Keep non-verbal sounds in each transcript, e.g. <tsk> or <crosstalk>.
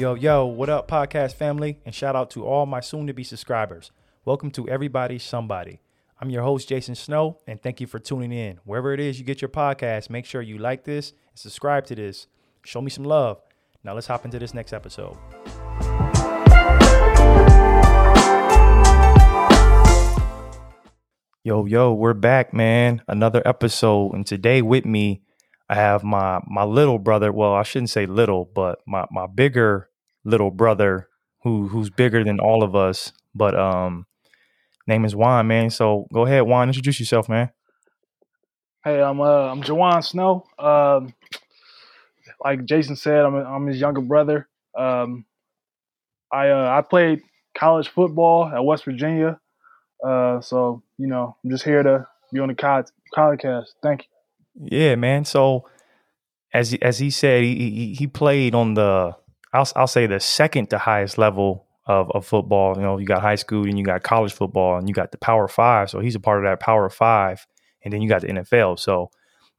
yo, yo, what up, podcast family? And shout out to all my soon to be subscribers. Welcome to Everybody Somebody. I'm your host, Jason Snow, and thank you for tuning in. Wherever it is you get your podcast, make sure you like this and subscribe to this. Show me some love. Now let's hop into this next episode. Yo, yo, we're back, man. Another episode. And today with me, I have my my little brother. Well, I shouldn't say little, but my my bigger little brother who who's bigger than all of us. But um name is Juan, man. So go ahead, Juan, introduce yourself, man. Hey, I'm uh I'm Jawan Snow. Um like Jason said, I'm I'm his younger brother. Um I uh I played college football at West Virginia. Uh, so you know, I'm just here to be on the college cast. Thank you. Yeah, man. So as as he said, he he, he played on the I'll I'll say the second to highest level of, of football. You know, you got high school and you got college football and you got the Power Five. So he's a part of that Power Five, and then you got the NFL. So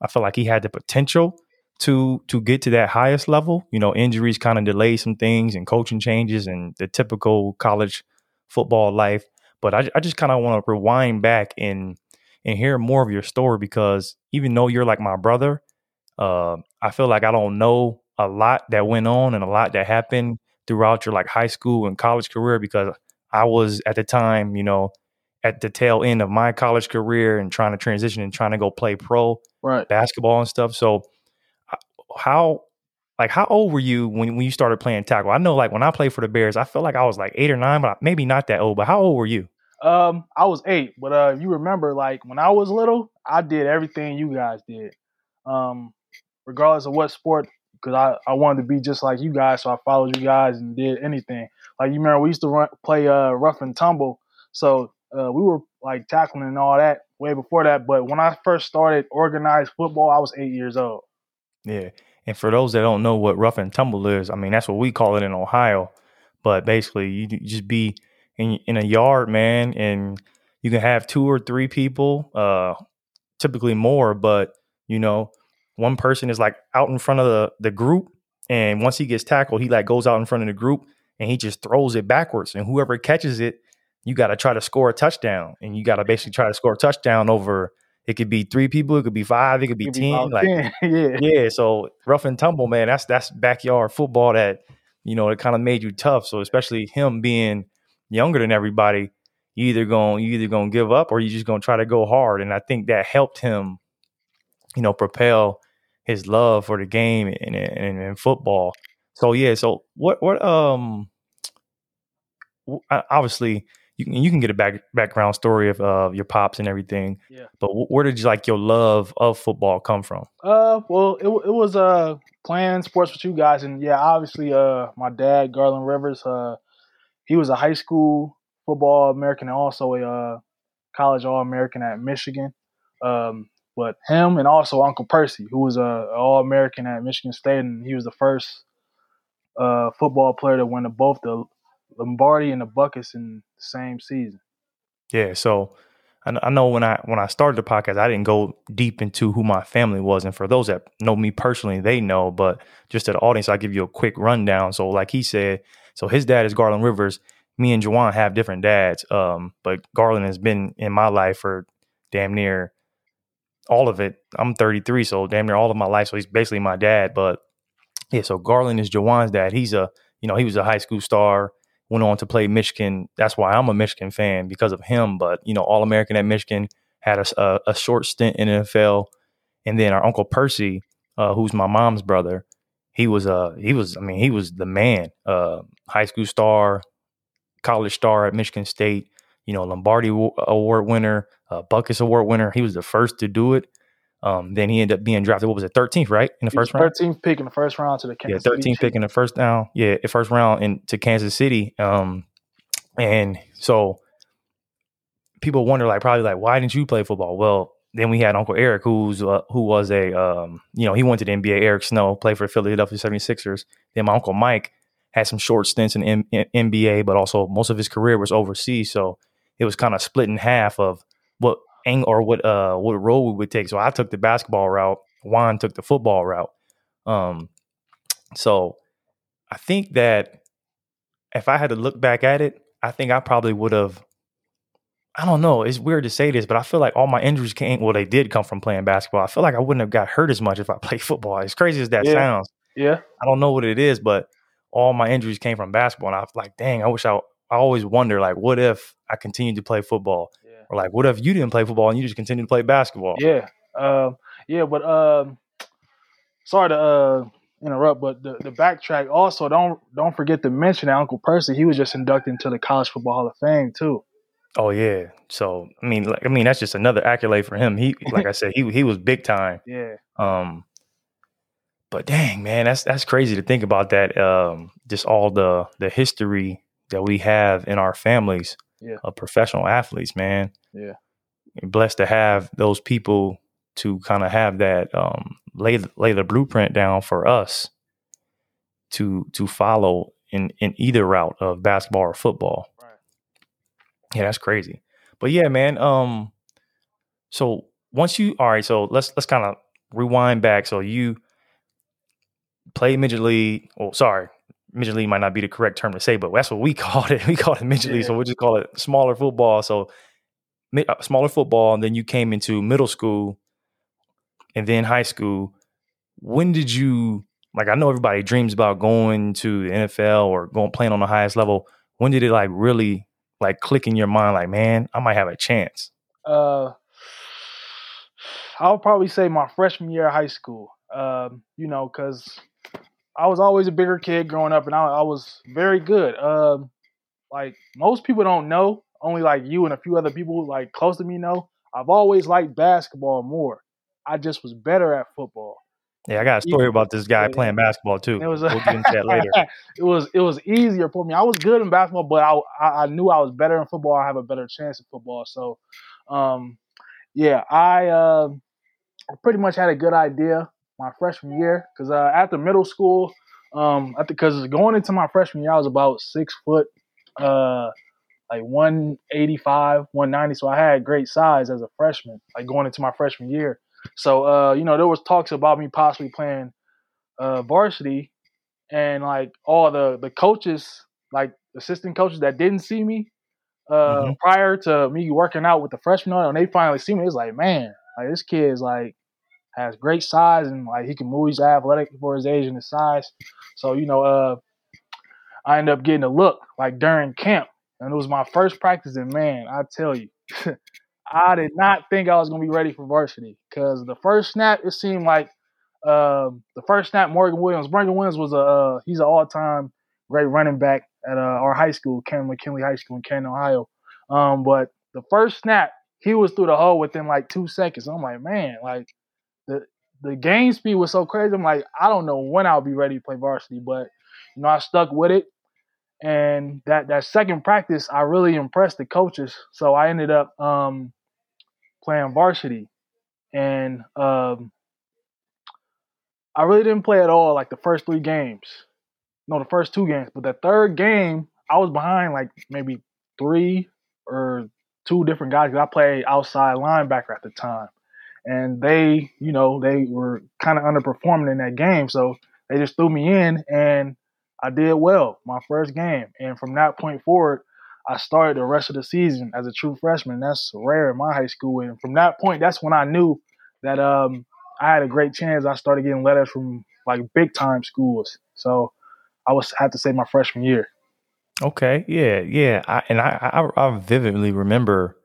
I feel like he had the potential to to get to that highest level. You know, injuries kind of delay some things and coaching changes and the typical college football life. But I, I just kind of want to rewind back and and hear more of your story because even though you're like my brother, uh, I feel like I don't know a lot that went on and a lot that happened throughout your like high school and college career because I was at the time, you know, at the tail end of my college career and trying to transition and trying to go play pro right. basketball and stuff. So how like how old were you when when you started playing tackle? I know like when I played for the Bears, I felt like I was like eight or nine, but maybe not that old. But how old were you? Um, I was eight, but uh, you remember, like when I was little, I did everything you guys did, um, regardless of what sport, because I, I wanted to be just like you guys, so I followed you guys and did anything. Like you remember, we used to run, play uh, rough and tumble, so uh, we were like tackling and all that way before that. But when I first started organized football, I was eight years old. Yeah, and for those that don't know what rough and tumble is, I mean that's what we call it in Ohio. But basically, you just be in in a yard, man, and you can have two or three people, uh, typically more, but you know, one person is like out in front of the the group, and once he gets tackled, he like goes out in front of the group and he just throws it backwards, and whoever catches it, you got to try to score a touchdown, and you got to basically try to score a touchdown over. It could be three people, it could be five, it could be it could ten. Be like 10. <laughs> yeah, yeah. So rough and tumble, man. That's that's backyard football that you know it kind of made you tough. So especially him being younger than everybody, you either going you either gonna give up or you just gonna try to go hard. And I think that helped him, you know, propel his love for the game and, and, and football. So yeah, so what what um obviously you can you can get a back, background story of uh, your pops and everything. Yeah. But where did you like your love of football come from? Uh, well, it it was uh playing sports with you guys, and yeah, obviously uh my dad Garland Rivers uh he was a high school football American and also a uh, college All American at Michigan. Um, but him and also Uncle Percy, who was a All American at Michigan State, and he was the first uh, football player to win both the Lombardi and the Butkus in the same season. Yeah, so I know when I when I started the podcast, I didn't go deep into who my family was, and for those that know me personally, they know. But just to the audience, I'll give you a quick rundown. So, like he said, so his dad is Garland Rivers. Me and Juwan have different dads, um, but Garland has been in my life for damn near all of it. I'm 33, so damn near all of my life. So he's basically my dad. But yeah, so Garland is Juwan's dad. He's a you know he was a high school star. Went on to play Michigan. That's why I'm a Michigan fan because of him. But you know, All American at Michigan had a, a, a, short stint in NFL, and then our uncle Percy, uh, who's my mom's brother, he was uh he was I mean he was the man. Uh, high school star, college star at Michigan State. You know, Lombardi Award winner, uh, Butkus Award winner. He was the first to do it. Um, then he ended up being drafted. What was it, thirteenth, right, in the first round? Thirteenth pick in the first round to the Kansas City. yeah, thirteenth pick in the first round. Yeah, first round into Kansas City. Um, and so people wonder, like, probably like, why didn't you play football? Well, then we had Uncle Eric, who's uh, who was a um, you know he went to the NBA. Eric Snow played for the Philadelphia 76ers. Then my uncle Mike had some short stints in, M- in NBA, but also most of his career was overseas. So it was kind of split in half of what angle or what uh what role we would take. So I took the basketball route. Juan took the football route. Um, so I think that if I had to look back at it, I think I probably would have. I don't know. It's weird to say this, but I feel like all my injuries came. Well, they did come from playing basketball. I feel like I wouldn't have got hurt as much if I <laughs> played football. As crazy as that Yeah. sounds, Yeah. I don't know what it is, but all my injuries came from basketball. And I was like, dang, I wish I. I always wonder, like, what if I continued to play football, Yeah. or like, what if you didn't play football and you just continued to play basketball? Yeah. Um, yeah, but um, sorry to uh, interrupt, but the, the backtrack also don't don't forget to mention that Uncle Percy. He was just inducted into the College Football Hall of Fame too. Oh yeah. So I mean, like, I mean, that's just another accolade for him. He, like I <laughs> said, he he was big time. Yeah. Um, but dang, man, that's that's crazy to think about that. Um, just all the the history that we have in our families Yeah. of professional athletes, man. Yeah. Blessed to have those people to kind of have that um, lay lay the blueprint down for us to to follow in in either route of basketball or football. Right. Yeah, that's crazy. But yeah, man. Um, so once you all right, so let's let's kind of rewind back. So you played midget league. Oh, sorry, midget league might not be the correct term to say, but that's what we <laughs> called it. We called it midget league, so we'll just call it smaller football. So mi- uh, smaller football, and then you came into middle school, and then high school. When did you like? I know everybody dreams about going to the NFL or going playing on the highest level. When did it like really like click in your mind? Like, man, I might have a chance. Uh, I'll probably say my freshman year of high school. Um, you know, because I was always a bigger kid growing up, and I, I was very good. Um, like most people don't know, only like you and a few other people like close to me know. I've always liked basketball more. I just was better at football. Yeah, I got a story about this guy playing basketball too. It was we'll get into that later. <laughs> it was it was easier for me. I was good in basketball, but I I, I knew I was better in football. I have a better chance in football. So, um, yeah, I uh, pretty much had a good idea my freshman year because uh, after middle school, um, because going into my freshman year, I was about six foot, uh, like one eighty five, one ninety. So I had great size as a freshman, like going into my freshman year. So uh, you know, there was talks about me possibly playing uh, varsity, and like all the the coaches, like assistant coaches that didn't see me uh, Mhm. prior to me working out with the freshmen, and they finally see me. It's like, man, like this kid is like has great size and like he can move. He's athletic for his age and his size. So you know, uh, I ended up getting a look like during camp, and it was my first practice. And man, I tell you, <laughs> I did not think I was gonna be ready for varsity because the first snap it seemed like um, the first snap Morgan Williams. Morgan Williams was a uh, he's an all time great running back at uh, our high school, Canton McKinley High School in Canton, Ohio. Um, but the first snap he was through the hole within like two seconds. I'm like, man, like the the game speed was so crazy. I'm like, I don't know when I'll be ready to play varsity, but you know, I stuck with it. And that that second practice, I really impressed the coaches. So I ended up um, playing varsity, and um, I really didn't play at all like the first three games. No, the first two games, but the third game, I was behind like maybe three or two different guys. I played outside linebacker at the time, and they, you know, they were kind of underperforming in that game, so they just threw me in, and I did well my first game. And from that point forward, I started the rest of the season as a true freshman. That's rare in my high school, and from that point, that's when I knew that um, I had a great chance. I started getting letters from like big time schools, so I was I have to say my freshman year. Okay, yeah, yeah, I, and I, I I vividly remember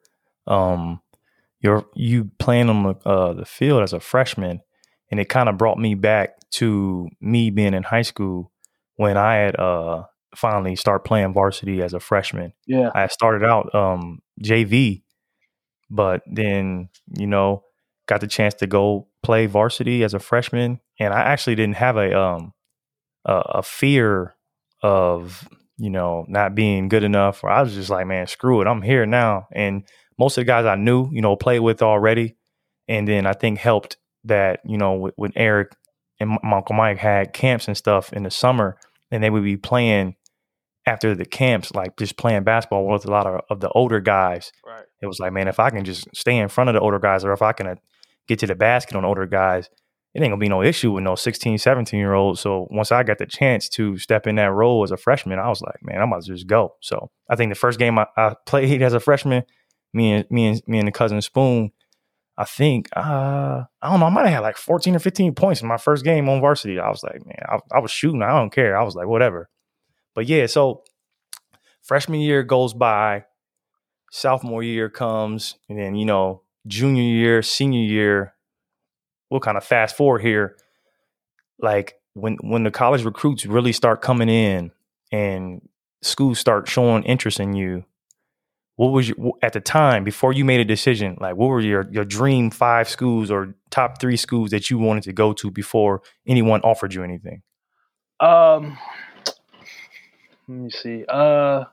um your you playing on the uh, the field as a freshman, and it kind of brought me back to me being in high school when I had uh finally start playing varsity as a freshman. Yeah, I started out um JV, but then you know got the chance to go play varsity as a freshman, and I actually didn't have a um a, a fear of you know not being good enough, or I was just like, man, screw it, I'm here now. And most of the guys I knew, you know, played with already, and then I think helped that you know with, when Eric and my Uncle Mike had camps and stuff in the summer, and they would be playing after the camps, like just playing basketball with a lot of, of the older guys. right. It was like, man, if I can just stay in front of the older guys, or if I can uh, get to the basket on older guys, it ain't gonna be no issue with no 16, 17 year old. So once I got the chance to step in that role as a freshman, I was like, man, I'm about to just go. So I think the first game I, I <laughs> played as a freshman, me and me and me and the cousin Spoon, I think uh, I don't know, I might have had like 14 or 15 points in my first game on varsity. I was like, man, I, I was shooting. I don't care. I was like, whatever. But yeah, so freshman year goes by, sophomore year comes, and then you know, junior year, senior year, we'll kind of fast forward here. Like when when the college recruits really start coming in and schools start showing interest in you, what was your at the time before you made a decision? Like what were your your dream five schools or top three schools that you wanted to go to before anyone offered you anything? Um, let me see. Uh,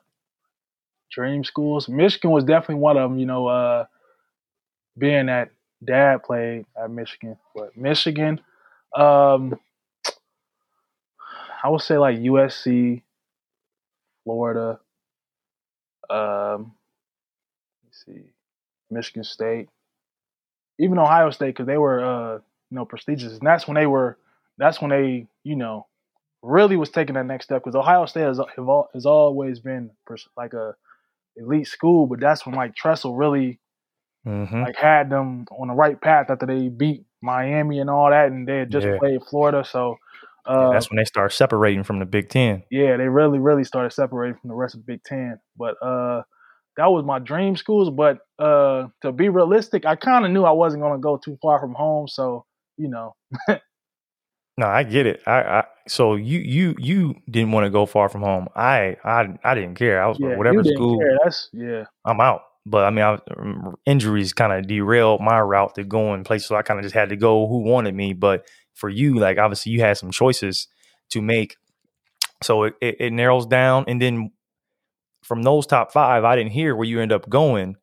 dream schools. Michigan was definitely one of them. You know, uh, being that dad played at Michigan, but Michigan, um, I would say like USC, Florida, um, see, Michigan State, even Ohio State because they were uh, you know prestigious, and that's when they were. That's when they you know really was taking that next step because Ohio State has, has always been like a elite school, but that's when like Tressel really mm-hmm. like had them on the right path after they beat Miami and all that, and they had just yeah. played Florida. So uh, yeah, that's when they start separating from the Big Ten. Yeah, they really, really started separating from the rest of the Big Ten. But uh, that was my dream schools. But uh, to be realistic, I kind of knew I wasn't going to go too far from home. So you know. <laughs> no, I get it. I, I, so you you you didn't want to go far from home. I I I didn't care. I was yeah, whatever school. Care. That's yeah. I'm out. But I mean, I, um, injuries kind of derailed my route to going places. So I kind of just had to go who wanted me. But for you, like obviously you had some choices to make. So it, it, it narrows down. And then from those top five, I didn't hear where you end up going,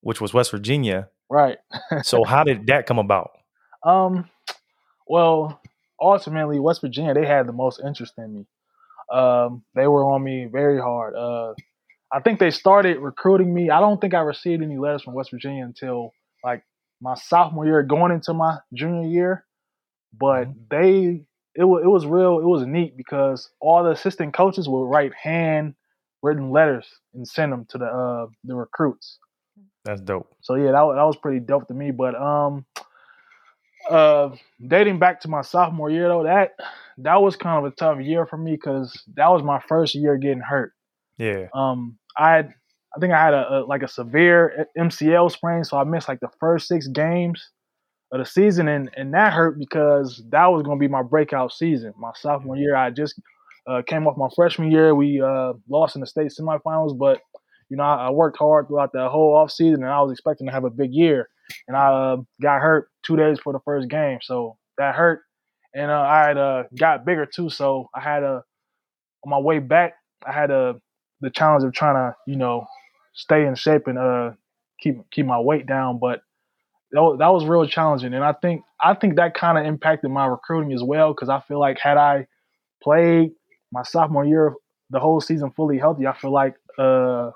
which was West Virginia. Right. so <laughs> how did that come about? Um, well, ultimately, West Virginia they had the most interest in me. Um, they were on me very hard. Uh, I think they started recruiting me. I don't think I received any letters from West Virginia until like my sophomore year, going into my junior year. But mm-hmm. they, it was it was real. It was neat because all the assistant coaches would write hand written letters and send them to the uh, the recruits. That's dope. So yeah, that that was pretty dope to me. But um, uh, dating back to my sophomore year though, that that was kind of a tough year for me because that was my first year getting hurt. Yeah. Um, I had, I think I had a, a, like a severe MCL sprain, so I missed like the first six games of the season, and and that hurt because that was going to be my breakout season. My sophomore year, I just uh, came off my freshman year. We uh, lost in the state semifinals, but you know I, I, worked hard throughout the whole off season, and I was expecting to have a big year. And I uh, got hurt two days for the first game, so that hurt. And uh, I had uh, got bigger too, so I had a on my way back. I had a the challenge of trying to you know stay in shape and uh keep keep my weight down, but that was, that was real challenging. And I think I think that kind of impacted my recruiting as well because I feel like had I played my sophomore year the whole season fully healthy, I feel like uh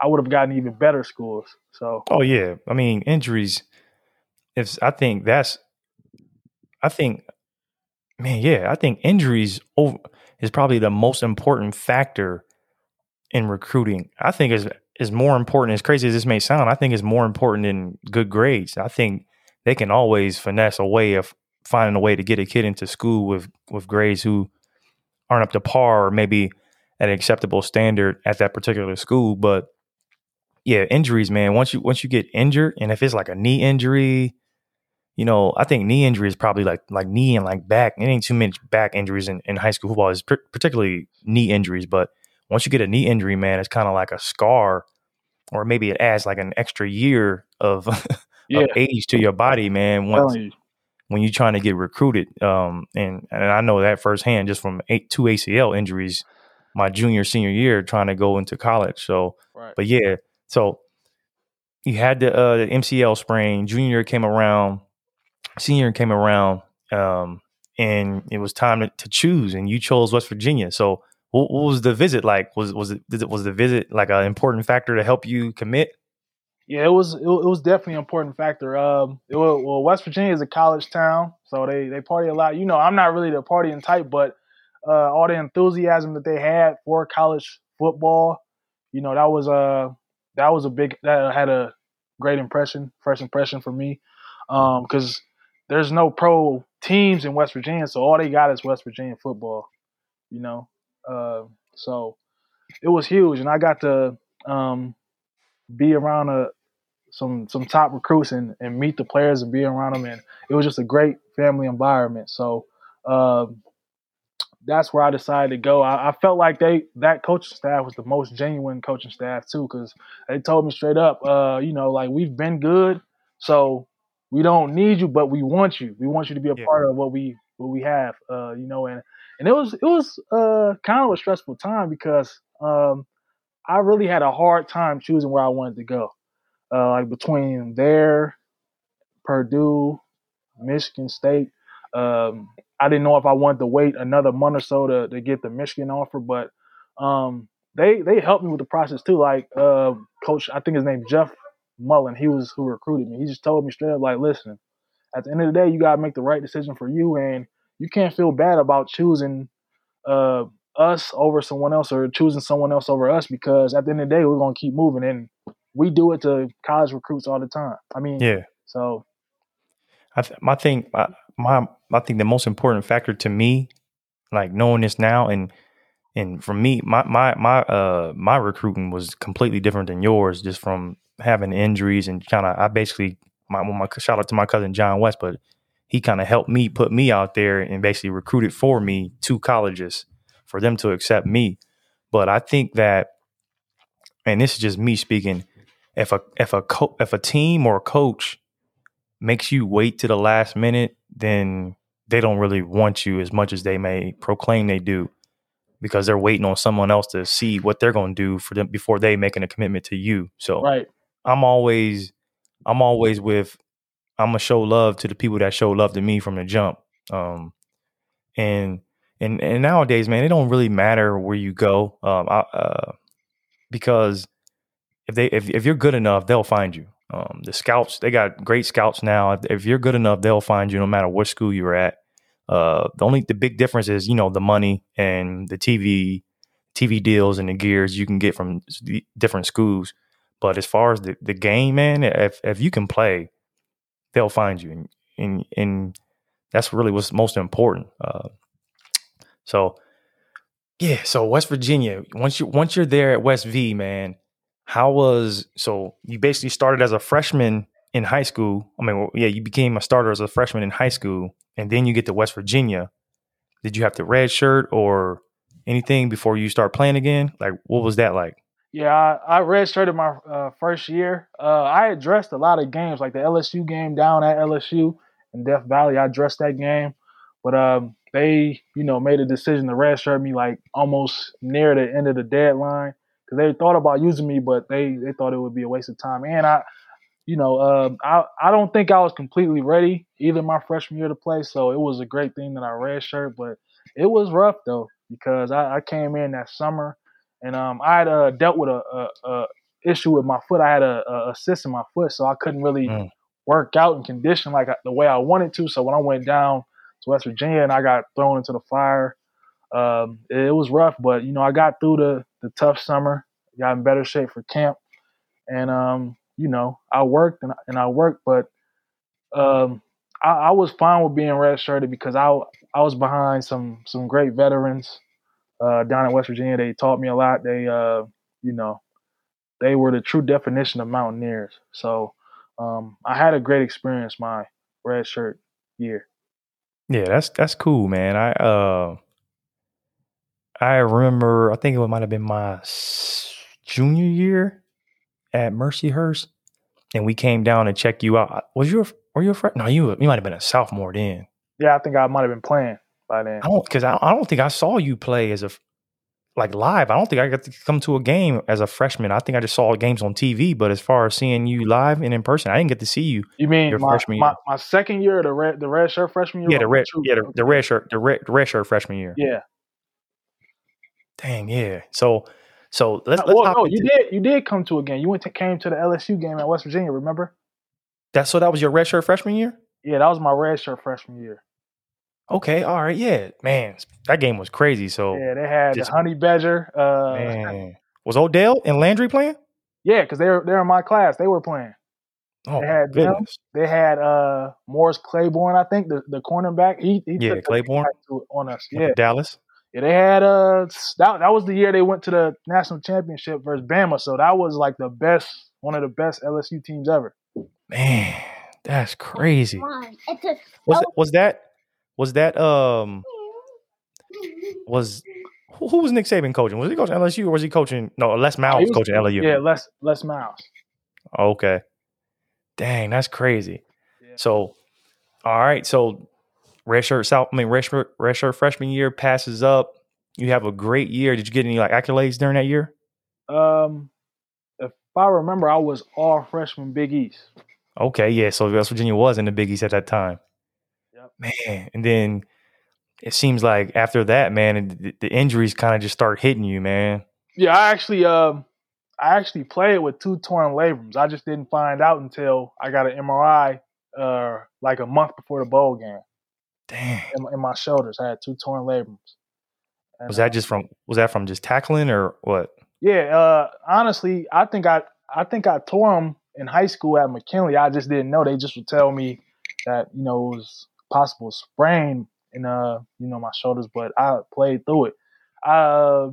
I would have gotten even better scores. So oh yeah, I mean injuries. If I think that's, I think, man, yeah, I think injuries over, is probably the most important factor in recruiting, I think is is more important. As crazy as this may sound, I think is more important than good grades. I think they can always finesse a way of finding a way to get a kid into school with with grades who aren't up to par or maybe at an acceptable standard at that particular school. But yeah, injuries, man. Once you once you get injured, and if it's like a knee injury, you know, I think knee injury is probably like like knee and like back. It ain't too many back injuries in, in high school football. Is particularly knee injuries, but once you get a knee injury, man, it's kind of like a scar, or maybe it adds like an extra year of, <laughs> yeah. of age to your body, man. Once you. When you're trying to get recruited, um, and and I know that firsthand just from eight, two ACL injuries, my junior senior year trying to go into college. So, right. but yeah, so you had the, uh, the MCL sprain. Junior came around, senior came around, um, and it was time to, to choose, and you chose West Virginia. So what, what was the visit like? Was was it, it was the visit like an important factor to help you commit? Yeah, it was it, was definitely an important factor. Um, was, well, West Virginia is a college town, so they they party a lot. You know, I'm not really the partying type, but uh, all the enthusiasm that they had for college football, you know, that was a uh, that was a big that had a great impression, first impression for me, because um, there's no pro teams in West Virginia, so all they got is West Virginia football. You know, uh, so it was huge, and I got to um, be around a, uh, some some top recruits and, and meet the players and be around them, and it was just a great family environment. So um, that's where I decided to go. I, I, felt like they that coaching staff was the most genuine coaching staff too, because they told me straight up, uh, you know, like we've been good, so we don't need you, but we want you. We want you to be a yeah. part of what we what we have, uh, you know, and and it was it was uh, kind of a stressful time because um, I really had a hard time choosing where I wanted to go, uh, like between there, Purdue, Michigan State. Um, I didn't know if I wanted to wait another month or so to, to get the Michigan offer, but um, they they helped me with the process too. Like uh, Coach, I think his name Jeff Mullen. He was who recruited me. He just told me straight up, like, listen, at the end of the day, you gotta make the right decision for you, and you can't feel bad about choosing uh, us over someone else or choosing someone else over us because at the end of the day, we're gonna keep moving, and we do it to college recruits all the time. I mean, yeah. So, I th- my thing, my, my I think the most important factor to me, like knowing this now, and and for me, my my my uh my recruiting was completely different than yours, just from having injuries and kind of. I basically my, my shout out to my cousin John West, but he kind of helped me put me out there and basically recruited for me two colleges for them to accept me. But I think that, and this is just me speaking, if a if a co- if a team or a coach makes you wait to the last minute, then they don't really want you as much as they may proclaim they do because they're waiting on someone else to see what they're going to do for them before they making a commitment to you. So right. I'm always I'm always with I'm gonna show love to the people that show love to me from the jump. Um, and and and nowadays, man, it don't really matter where you go, um, I, uh, because if they if if you're good enough, they'll find you. Um, the scouts, they got great scouts now. If, if, you're good enough, they'll find you no matter what school you're at. Uh, the only the big difference is you know the money and the TV TV deals and the gears you can get from different schools. But as far as the, the game, man, if if you can play, they'll find you, and and, and that's really what's most important. Uh, so yeah, so West Virginia, once you once you're there at West V, man, how was so you basically started as a freshman in high school. I mean, yeah, you became a starter as a freshman in high school, and then you get to West Virginia. Did you have to red shirt or anything before you start playing again? Like, what was that like? Yeah, I, I redshirted my uh, first year. Uh, I addressed a lot of games, like the LSU game down at LSU in Death Valley. I addressed that game, but um, they, you know, made a decision to redshirt me like almost near the end of the deadline because they thought about using me, but they they thought it would be a waste of time. And I, you know, um, I I don't think I was completely ready either my freshman year to play, so it was a great thing that I redshirt. But it was rough though because I, I came in that summer and um, I had uh, dealt with a, a, a, issue with my foot. I had a, a, cyst in my foot, so I couldn't really mm. work out and condition like the way I wanted to. So when I went down to West Virginia and I got thrown into the fire, um, it was rough, but you know, I got through the, the tough summer, got in better shape for camp. And, um, you know, I worked and, and I worked, but, um, I, I, was fine with being redshirted because I, I was behind some, some great veterans, uh, down in West Virginia. They taught me a lot. They, uh, you know, they were the true definition of mountaineers. So, um, I had a great experience my red shirt year. Yeah, that's that's cool, man. I uh I remember, I think it might have been my junior year at Mercyhurst, and we came down to check you out. Was you a, were you a friend? No, you you might have been a sophomore then. Yeah, I think I might have been playing by then. I don't because I, I don't think I saw you play as a like live. I don't think I got to come to a game as a freshman. I think I just saw games on TV. But as far as seeing you live and in person, I didn't get to see you. You mean my, freshman my, my, second year, the red the red shirt freshman year? Yeah, the red yeah the, the red shirt the red, the red shirt freshman year. Yeah, Dang, yeah. So So let's Uh, let's well, no, you did. You did come to a game. You went to came to the LSU game at West Virginia. Remember? That so that was your red shirt freshman year. Yeah, that was my red shirt freshman year. Okay, all right, yeah, man, that game was crazy. So Yeah, they had just- the Honey Badger. Uh, man, was Odell and Landry playing? yeah, because they're they're in my class. They were playing. Oh They had them. They had uh Morris Claiborne, I think, the, the cornerback. He, he yeah, Claiborne, to- on us. Yeah, to Dallas. yeah. They had uh that that was the year they went to the national championship versus Bama. So that was like the best, one of the best LSU teams ever. Man, that's crazy. Mom, it's a Was was that was that um was who, who was Nick Saban coaching? Was he coaching LSU or was he coaching? No, Les Miles he was was- coaching LSU. Yeah, Les Les Miles. Okay. Dang, that's crazy. Yeah. So, all right. So, redshirt South. I mean, redshirt redshirt freshman year passes up. You have a great year. Did you get any like accolades during that year? Um, if I remember, I was all freshman Big East. Okay, yeah. So West Virginia was in the Big East at that time. Man, and then it seems like after that, man, the, the injuries kind of just start hitting you, man. Yeah, I actually um I actually played with two torn labrums. I just didn't find out until I got an MRI uh like a month before the bowl game Dang. in, in my shoulders. I had two torn labrums. And, Was that uh, just from? Was that from just tackling or what? yeah, uh honestly, I think I I think I tore them in high school at McKinley. I just didn't know. They just would tell me that, you know, it was possible sprain in uh, you know, my shoulders, but I played through it. I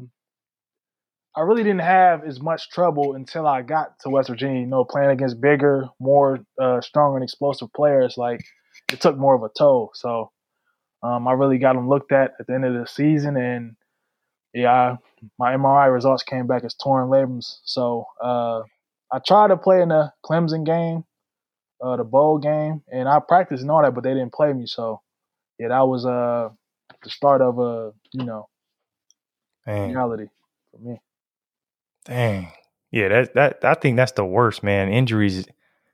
I really didn't have as much trouble until I got to West Virginia. You know, playing against bigger, more uh, stronger and explosive players, like it took more of a toll. So um, I really got them looked at at the end of the season, and yeah, my MRI results came back as torn labrums. So uh, I tried to play in the Clemson game, uh, the bowl game, and I practiced and all that, but they didn't play me. So yeah, that was uh, the start of a you know Man. reality for me. Dang. Yeah, that that I think that's the worst, man. Injuries,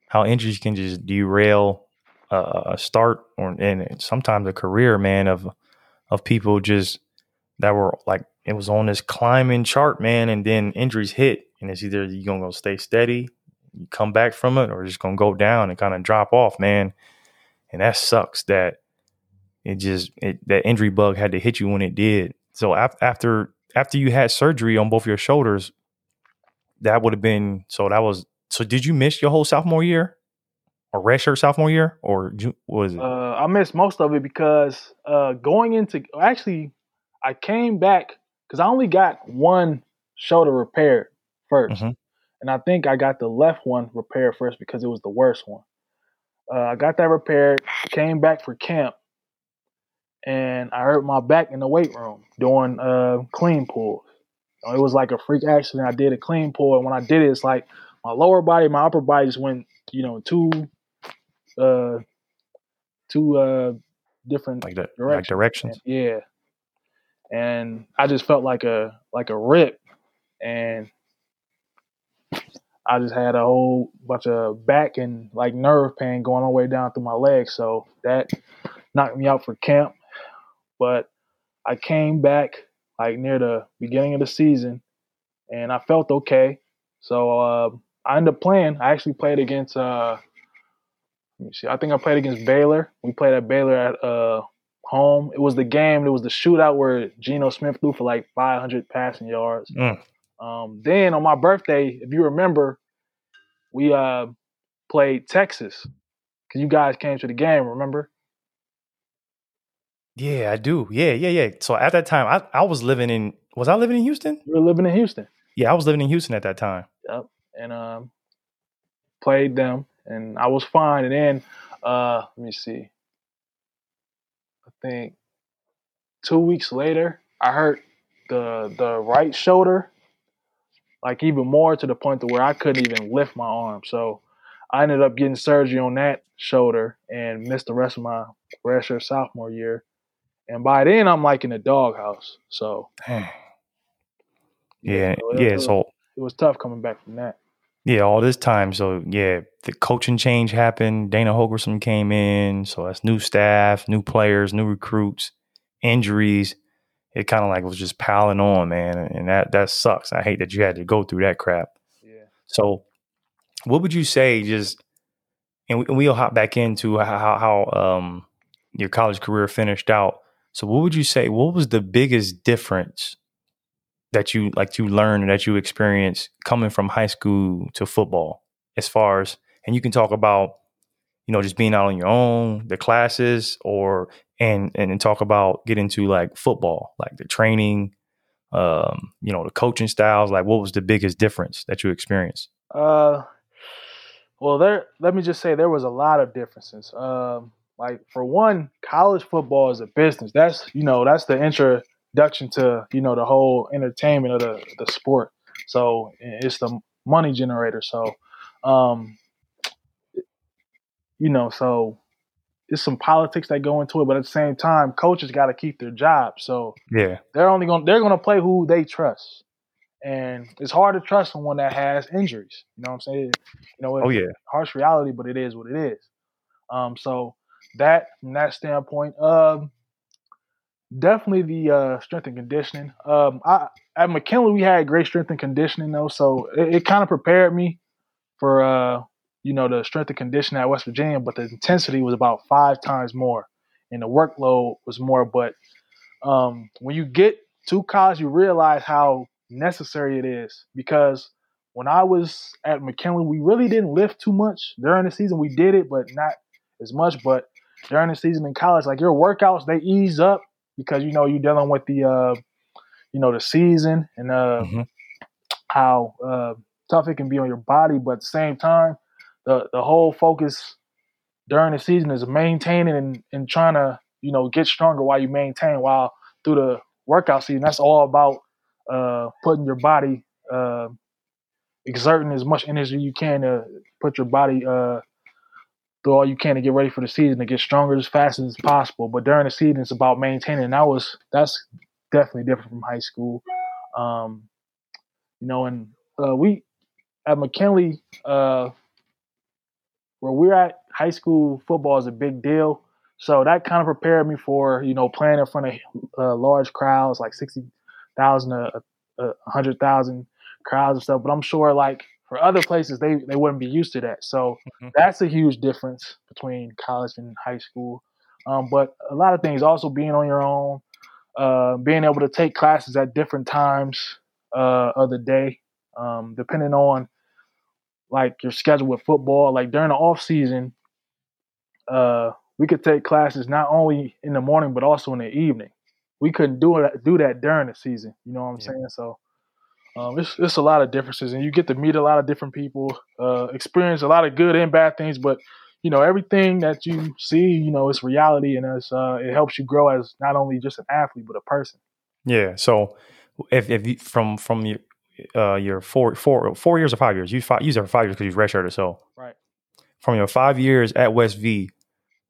how injuries can just derail uh, a start or and sometimes a career, man, of of people just that were like it was on this climbing chart, man, and then injuries hit, and it's either you gonna go stay steady, you come back from it, or just gonna go down and kind of drop off, man. And that sucks. That it just it, that injury bug had to hit you when it did. So af- after after you had surgery on both your shoulders, that would have been so that was so did you miss your whole sophomore year or redshirt sophomore year or was it Uh, I missed most of it because uh, going into actually, I came back because I only got one shoulder repaired 1st Mhm. And I think I got the left one repaired first because it was the worst one. Uh, I got that repaired, came back for camp, and I hurt my back in the weight room doing uh, clean pulls. It was like a freak accident. I did a clean pull, and when I did it, it's like my lower body, my upper body just went, you know, two, uh, two uh, different like that like directions. directions And- yeah. And I just felt like a like a rip and I just had a whole bunch of back and like nerve pain going all the way down through my legs. So that knocked me out for camp. But I came back like near the beginning of the season and I felt okay. So uh, I ended up playing. I actually played against uh let me see. I think I played against Baylor. We played at Baylor at uh home. It was the game. It was the shootout where Geno Smith threw for like 500 passing yards. Mm. Um, then on my birthday, if you remember, we uh played Texas because you guys came to the game. Remember? yeah i do yeah yeah yeah so at that time i, I was living in was i living in houston We were living in Houston. yeah i was living in houston at that time Yep, and um, played them, and I was fine. And then uh, let me see. I think two weeks later, I hurt the the right shoulder, like even more to the point to where I couldn't even lift my arm. So I ended up getting surgery on that shoulder and missed the rest of my redshirt sophomore year. And by then, I'm like in the doghouse. So Dang. yeah so it- yeah it, so it was tough coming back from that. yeah all this time so yeah the coaching change happened dana holgorsen came in so that's new staff new players new recruits injuries it kind of like was just piling on, man, and that that sucks. I hate that you had to go through that crap. Yeah. So, what would you say? Just and, we, will hop back into how how um your college career finished out. So, what would you say? What was the biggest difference that you like you learned and that you experienced coming from high school to football? As far as and you can talk about you know just being out on your own, the classes, or and and talk about get into like football, like the training, um, you know, the coaching styles. Like, what was the biggest difference that you experienced? Uh, well, there. Let me just say there was a lot of differences. Um, like for one, college football is a business. That's you know that's the introduction to you know the whole entertainment of the the sport. So it's the money generator. So, um, you know, so it's some politics that go into it, but at the same time, coaches got to keep their job. So yeah, they're only going they're going to play who they trust, and it's hard to trust someone that has injuries. You know what I'm saying? You know, oh yeah, harsh reality, but it is what it is. Um, so that from that standpoint, um, definitely the uh, strength and conditioning. Um, I at McKinley we had great strength and conditioning though, so it, it kind of prepared me for uh, you know, the strength and conditioning at West Virginia, but the intensity was about five times more and the workload was more. But um, when you get to college, you realize how necessary it is because when I was at McKinley, we really didn't lift too much during the season. We did it, but not as much. But during the season in college, like your workouts, they ease up because you know you're dealing with the, uh, you know, the season and uh, mm-hmm. how uh, tough it can be on your body. But at the same time, the the whole focus during the season is maintaining and, and trying to you know get stronger while you maintain while through the workout season. That's all about uh, putting your body uh, exerting as much energy you can to put your body uh, through all you can to get ready for the season to get stronger as fast as possible. But during the season it's about maintaining that was that's definitely different from high school. Um, you know and uh, we at mckinley uh, where we're at, high school football is a big deal. So that kind of prepared me for, you know, playing in front of uh, large crowds, like 60,000, uh, uh, 100,000 crowds and stuff. But I'm sure, like, for other places, they, they wouldn't be used to that. So mm-hmm. that's a huge difference between college and high school. Um, but a lot of things, also being on your own, uh, being able to take classes at different times uh, of the day, um, depending on like your schedule with football. Like during the off season, uh, we could take classes not only in the morning but also in the evening. We couldn't do it do that during the season. You know what I'm yeah. saying? So um, it's it's a lot of differences, and you get to meet a lot of different people, uh, experience a lot of good and bad things. But you know everything that you see, you know, it's reality, and it's uh, it helps you grow as not only just an athlete but a person. Yeah. So if if you, from from your uh, your four four four years or five years. You five, you there five years because you redshirted. So right from your five years at West V,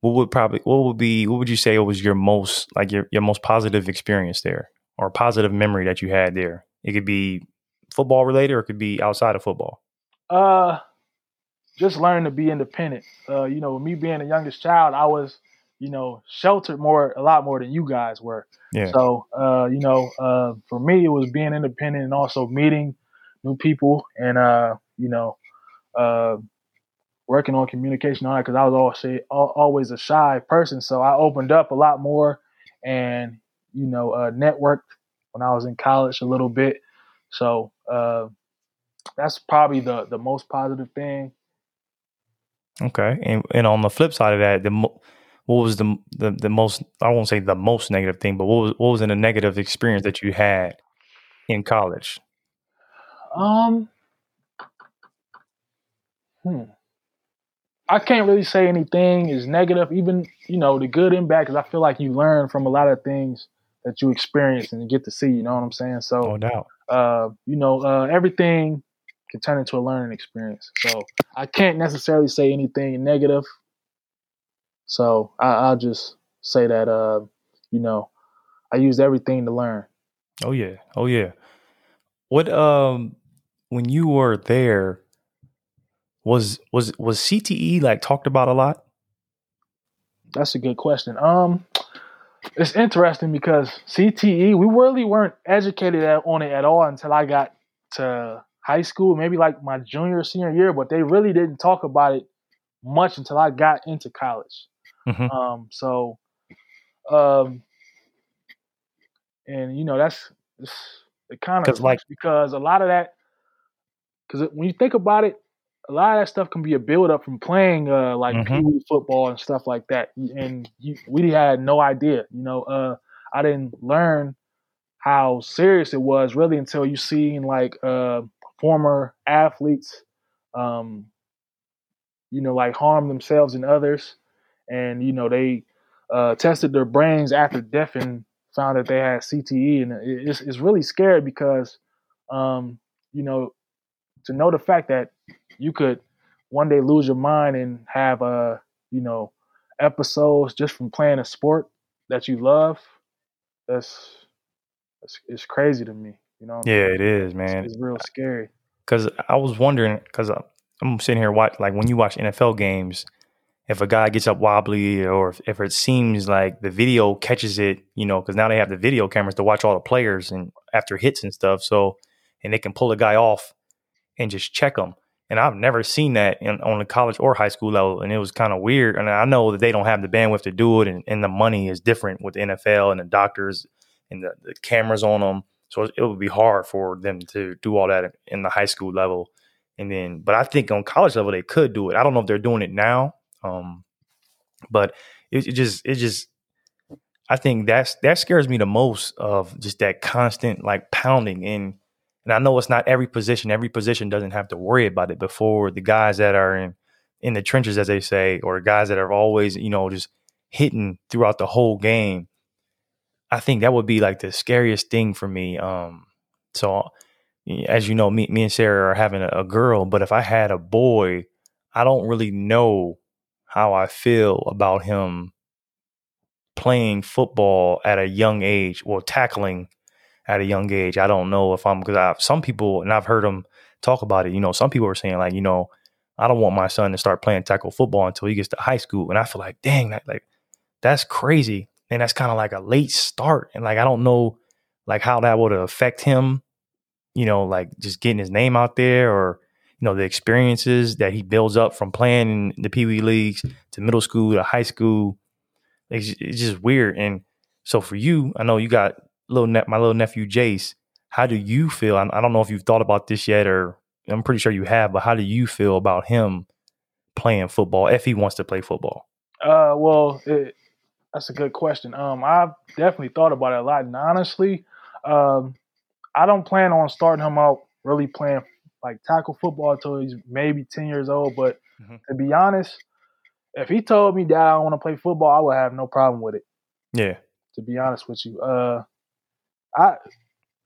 what would probably what would be what would you say was your most like your your most positive experience there or positive memory that you had there? It could be football related or it could be outside of football. Uh, just learn to be independent. Uh, you know, me being the youngest child, I was you know, sheltered more, a lot more than you guys were. Yeah. So, uh, you know, uh, for me, it was being independent and also meeting new people and, uh, you know, uh, working on communication on that because I was always, always a shy person. So I opened up a lot more and, you know, uh, networked when I was in college a little bit. So, uh, that's probably the, the most positive thing. Okay. And, and on the flip side of that, the, mo- what was the, the the most I won't say the most negative thing, but what was what was in a negative experience that you had in college? Um, hmm. I can't really say anything is negative, even you know the good and bad, because I feel like you learn from a lot of things that you experience and you get to see. You know what I'm saying? So, no doubt. Uh, you know, uh, everything can turn into a learning experience. So I can't necessarily say anything negative so I, will just say that, uh, you know, I used everything to learn. Oh yeah, oh yeah. What um, when you were there, was was was CTE like talked about a lot? That's a good question. Um, it's interesting because CTE, we really weren't educated on it at all until I got to high school, maybe like my junior senior year, but they really didn't talk about it much until I got into college. Mm-hmm. Um, so, um, and you know that's it's, it kind of like because a lot of that because when you think about it, a lot of that stuff can be a build up from playing uh, like mm-hmm. football and stuff like that. And you, we had no idea, you know. Uh, I didn't learn how serious it was really until you seen like uh, former athletes, um, you know, like harm themselves and others, and you know they uh, tested their brains after death and found that they had CTE, and it's, it's really scary because, um, you know, to know the fact that you could one day lose your mind and have uh you know episodes just from playing a sport that you love that's it's, it's crazy to me you know yeah it is man. it's, it's real scary. Because i was wondering because i'm sitting here watch like when you watch nfl games if a guy gets up wobbly or if, if it seems like the video catches it you know because now they have the video cameras to watch all the players and after hits and stuff so and they can pull a guy off and just check them and I've never seen that in, on the college or high school level. And it was kind of weird. And I know that they don't have the bandwidth to do it. And, and the money is different with the NFL and the doctors and the, the cameras on them. So it would be hard for them to do all that in the high school level. And then, but I think on college level, they could do it. I don't know if they're doing it now. Um, but it, it just, it just, I think that's, that scares me the most of just that constant like pounding and, and I know it's not every position. Every position doesn't have to worry about it. Before the guys that are in in the trenches, as they say, or guys that are always, you know, just hitting throughout the whole game, I think that would be like the scariest thing for me. Um, so as you know, me, me and Sarah are having a, a girl, but if I had a boy, I don't really know how I feel about him playing football at a young age or tackling at a young age. I don't know if I'm because I some people and I've heard them talk about it. You know, some people are saying like, you know, I don't want my son to start playing tackle football until he gets to high school, and I feel like, dang, that, like that's crazy, and that's kind of like a late start, and like I don't know like how that would affect him. You know, like just getting his name out there, or you know the experiences that he builds up from playing in the Pee Wee leagues to middle school to high school. It's, it's just weird, and so for you, I know you got little ne- my little nephew Jace. How do you feel? I, I don't know if you've thought about this yet, or I'm pretty sure you have. But how do you feel about him playing football if he wants to play football? Uh, well, it, that's a good question. Um, I've definitely thought about it a lot, and honestly, um, I don't plan on starting him out really playing like tackle football until he's maybe ten years old. But mm-hmm. to be honest, if he told me that I want to play football, I would have no problem with it. Yeah. To be honest with you, uh, I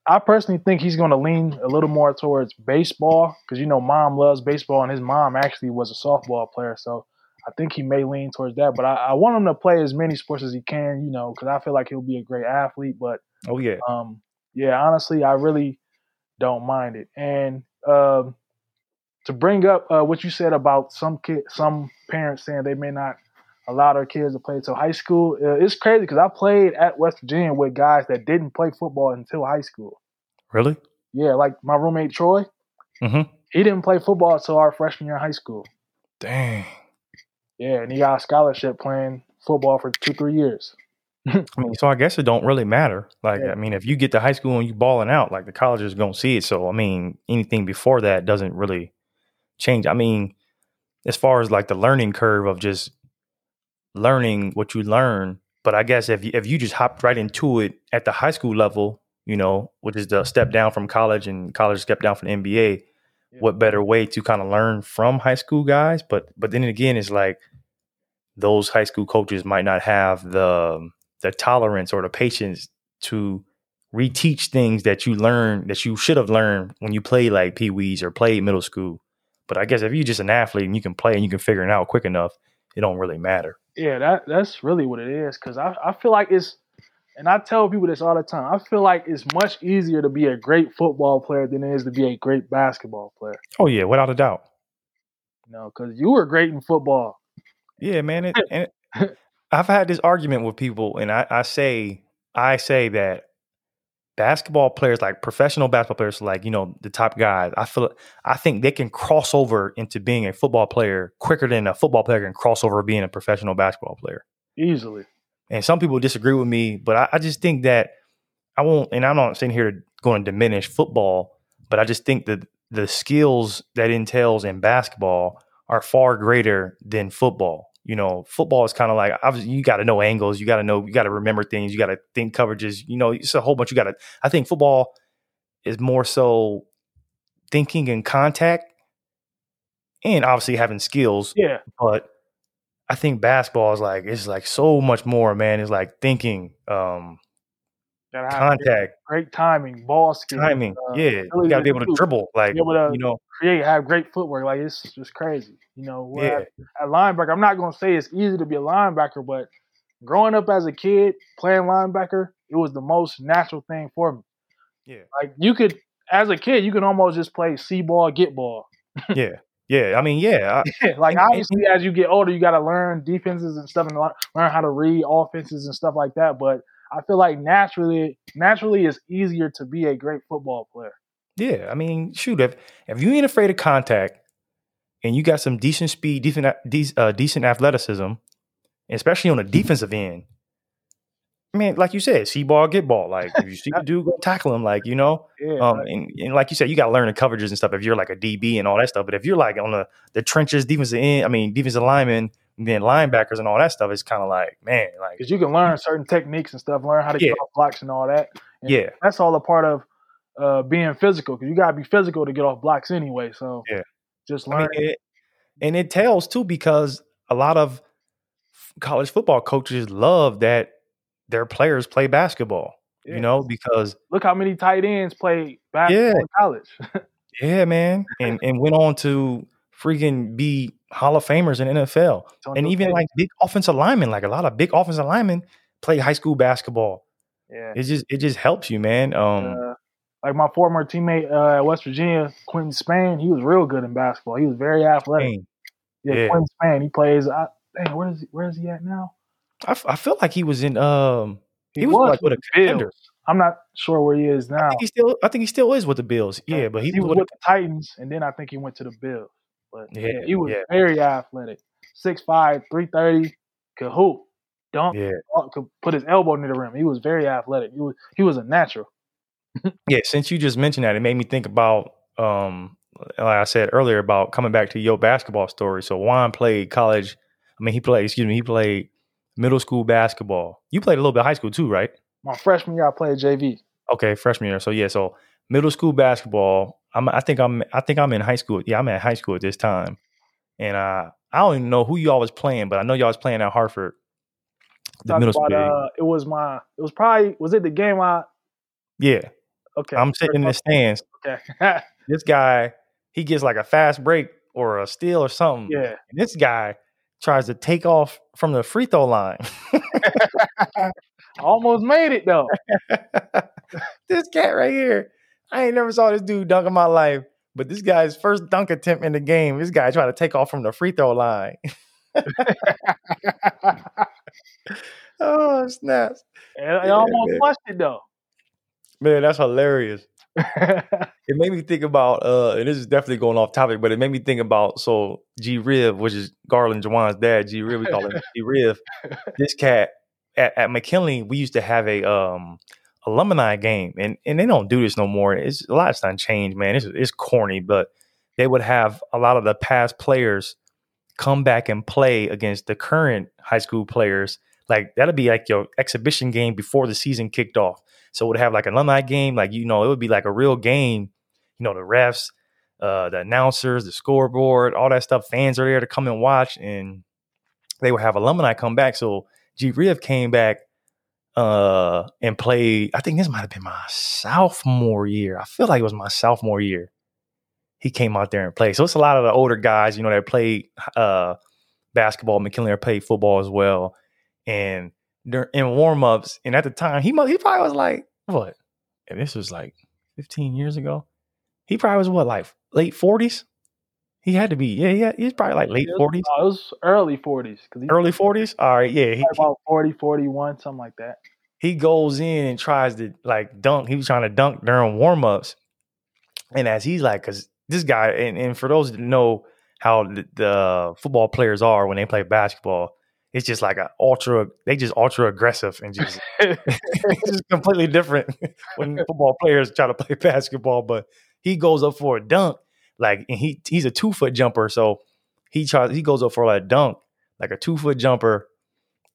I personally think he's going to lean a little more towards baseball because you know mom loves baseball and his mom actually was a softball player, so I think he may lean towards that. But I, I want him to play as many sports as he can, you know, because I feel like he'll be a great athlete. But oh yeah, um, yeah, honestly, I really don't mind it. And um, to bring up uh, what you said about some kid, some parents saying they may not allow their kids to play till high school. Uh, it's crazy because I played at West Virginia with guys that didn't play football until high school. Really? Yeah, like my roommate Troy. Mm-hmm. He didn't play football until our freshman year in high school. Dang. Yeah, and he got a scholarship playing football for two, three years. I mean, so I guess it don't really matter. Like, yeah. I mean, if you get to high school and you balling out, like the college is gonna see it. So, I mean, anything before that doesn't really change. I mean, as far as like the learning curve of just learning what you learn. But I guess if you, if you just hopped right into it at the high school level, you know, which is the step down from college and college step down from the NBA, yeah. what better way to kind of learn from high school guys? But but then again, it's like those high school coaches might not have the the tolerance or the patience to reteach things that you learn that you should have learned when you play like pee wees or played middle school. But I guess if you're just an athlete and you can play and you can figure it out quick enough, it don't really matter. Yeah, that that's really what it is. Cause I, I feel like it's and I tell people this all the time. I feel like it's much easier to be a great football player than it is to be a great basketball player. Oh yeah, without a doubt. You know, because you were great in football. Yeah, man. It, and it, <laughs> I've had this argument with people, and I, I say I say that basketball players, like professional basketball players, like you know the top guys, I feel I think they can cross over into being a football player quicker than a football player can cross over being a professional basketball player easily. And some people disagree with me, but I, I just think that I won't. And I'm not sitting here to going to diminish football, but I just think that the skills that entails in basketball are far greater than football. You know, football is kind of like obviously you got to know angles, you got to know, you got to remember things, you got to think coverages. You know, it's a whole bunch. You got to. I think football is more so thinking and contact, and obviously having skills. Yeah, but I think basketball is like it's like so much more, man. It's like thinking, um, contact, great timing, ball skills, timing. Uh, yeah, you got to be able to dribble, like you know, create, have great footwork. Like it's just crazy. You know, yeah. At, at linebacker, I'm not going to say it's easy to be a linebacker, but growing up as a kid playing linebacker, it was the most natural thing for me. Yeah, like you could, as a kid, you can almost just play see ball, get ball. yeah. Yeah, I mean, yeah. I, <laughs> like obviously, as you get older, you got to learn defenses and stuff, and learn how to read offenses and stuff like that. But I feel like naturally, naturally, it's easier to be a great football player. Yeah, I mean, shoot, if if you ain't afraid of contact, and you got some decent speed, decent uh, decent athleticism, especially on the defensive end. I mean, like you said, see ball, get ball. Like if you see a dude, go tackle him. Like you know, <laughs> yeah, um, right. and, and, like you said, you got to learn the coverages and stuff. If you're like a DB and all that stuff, but if you're like on the the trenches, defensive end, I mean, defensive lineman, then linebackers and all that stuff, it's kind of like, man, like because you can learn certain techniques and stuff, learn how to yeah. get off blocks and all that. And yeah, that's all a part of uh, being physical because you gotta be physical to get off blocks anyway. So yeah, just learn. I mean, it, and it tells too because a lot of college football coaches love that their players play basketball. Yeah. You know, because look how many tight ends play basketball yeah. in college. <laughs> yeah, man, and and went on to freaking be Hall of Famers in NFL. and even like big offensive linemen, like a lot of big offensive linemen play high school basketball. Yeah. It just it just helps you, man. Um uh, like my former teammate uh, at West Virginia, Quinton Spain, he was real good in basketball. He was very athletic. Yeah, yeah, Quinton Spain. He plays. I, dang, where is he? Where is he at now? I, I feel like he was in. Um, he, he was, was, like with, with the Commanders. I'm not sure where he is now. I think he still. I think he still is with the Bills. Yeah, but he, he was, was with, the Titans, and then I think he went to the Bills. But yeah, yeah he was yeah. very athletic. 6'5", 330, could hoop, dunk, yeah. could put his elbow near the rim. He was very athletic. He was he was a natural. Yeah, since you just mentioned that, it made me think about um like I said earlier about coming back to your basketball story. So Juan played college. I mean, he played. Excuse me, he played middle school basketball. You played a little bit high school too, right? My freshman year, I played JV. Okay, freshman year. So yeah, so middle school basketball. I'm. I think I'm. I think I'm in high school. Yeah, I'm at high school at this time, and uh, I don't even know who y'all was playing, but I know y'all was playing at Hartford. The middle school. uh, it was my. It was probably. Was it the game I? Yeah. Okay. I'm sitting in the stands. Okay. <laughs> this guy he gets like a fast break or a steal or something. Yeah. And this guy tries to take off from the free throw line. <laughs> Almost made it though. <laughs> this cat right here. I ain't never saw this dude dunk in my life. But this guy's first dunk attempt in the game, this guy tried to take off from the free throw line. oh, snaps. It, it almost flushed it though. Man, that's hilarious. <laughs> it made me think about, uh, and this is definitely going off topic, but it made me think about so G Riv, which is Garland Juwan's dad, G Riv, we call him <laughs> G Riv. This cat at, at McKinley, we used to have a um alumni game, and and they don't do this no more. It's a lot of time changed, man. It's it's corny, but they would have a lot of the past players come back and play against the current high school players. Like that'll be like your exhibition game before the season kicked off. So we'd have like an alumni game, like you know, it would be like a real game. You know, the refs, uh, the announcers, the scoreboard, all that stuff. Fans are there to come and watch, and they would have alumni come back. So G Riv came back uh and played. I think this might have been my sophomore year. I feel like it was my sophomore year. He came out there and played. So it's a lot of the older guys, you know, that played uh basketball. McKinley played football as well, and in warm ups, and at the time, he he probably was like what? And this was like 15 years ago. He probably was what, like late 40s? He had to be. Yeah, yeah. He's probably like late forties, no, it was early 40s. Cause early forties. All right, yeah. He, about 40, 41, something like that. he goes in and tries to like dunk. He was trying to dunk during warm ups, and as he's like, because this guy, and, and for those that know how the, the football players are when they play basketball, it's just like a ultra. They just ultra aggressive and just it's <laughs> <laughs> just completely different <laughs> when football players try to play basketball. But he goes up for a dunk, like and he he's a two foot jumper, so he tries he goes up for like a dunk, like a two foot jumper,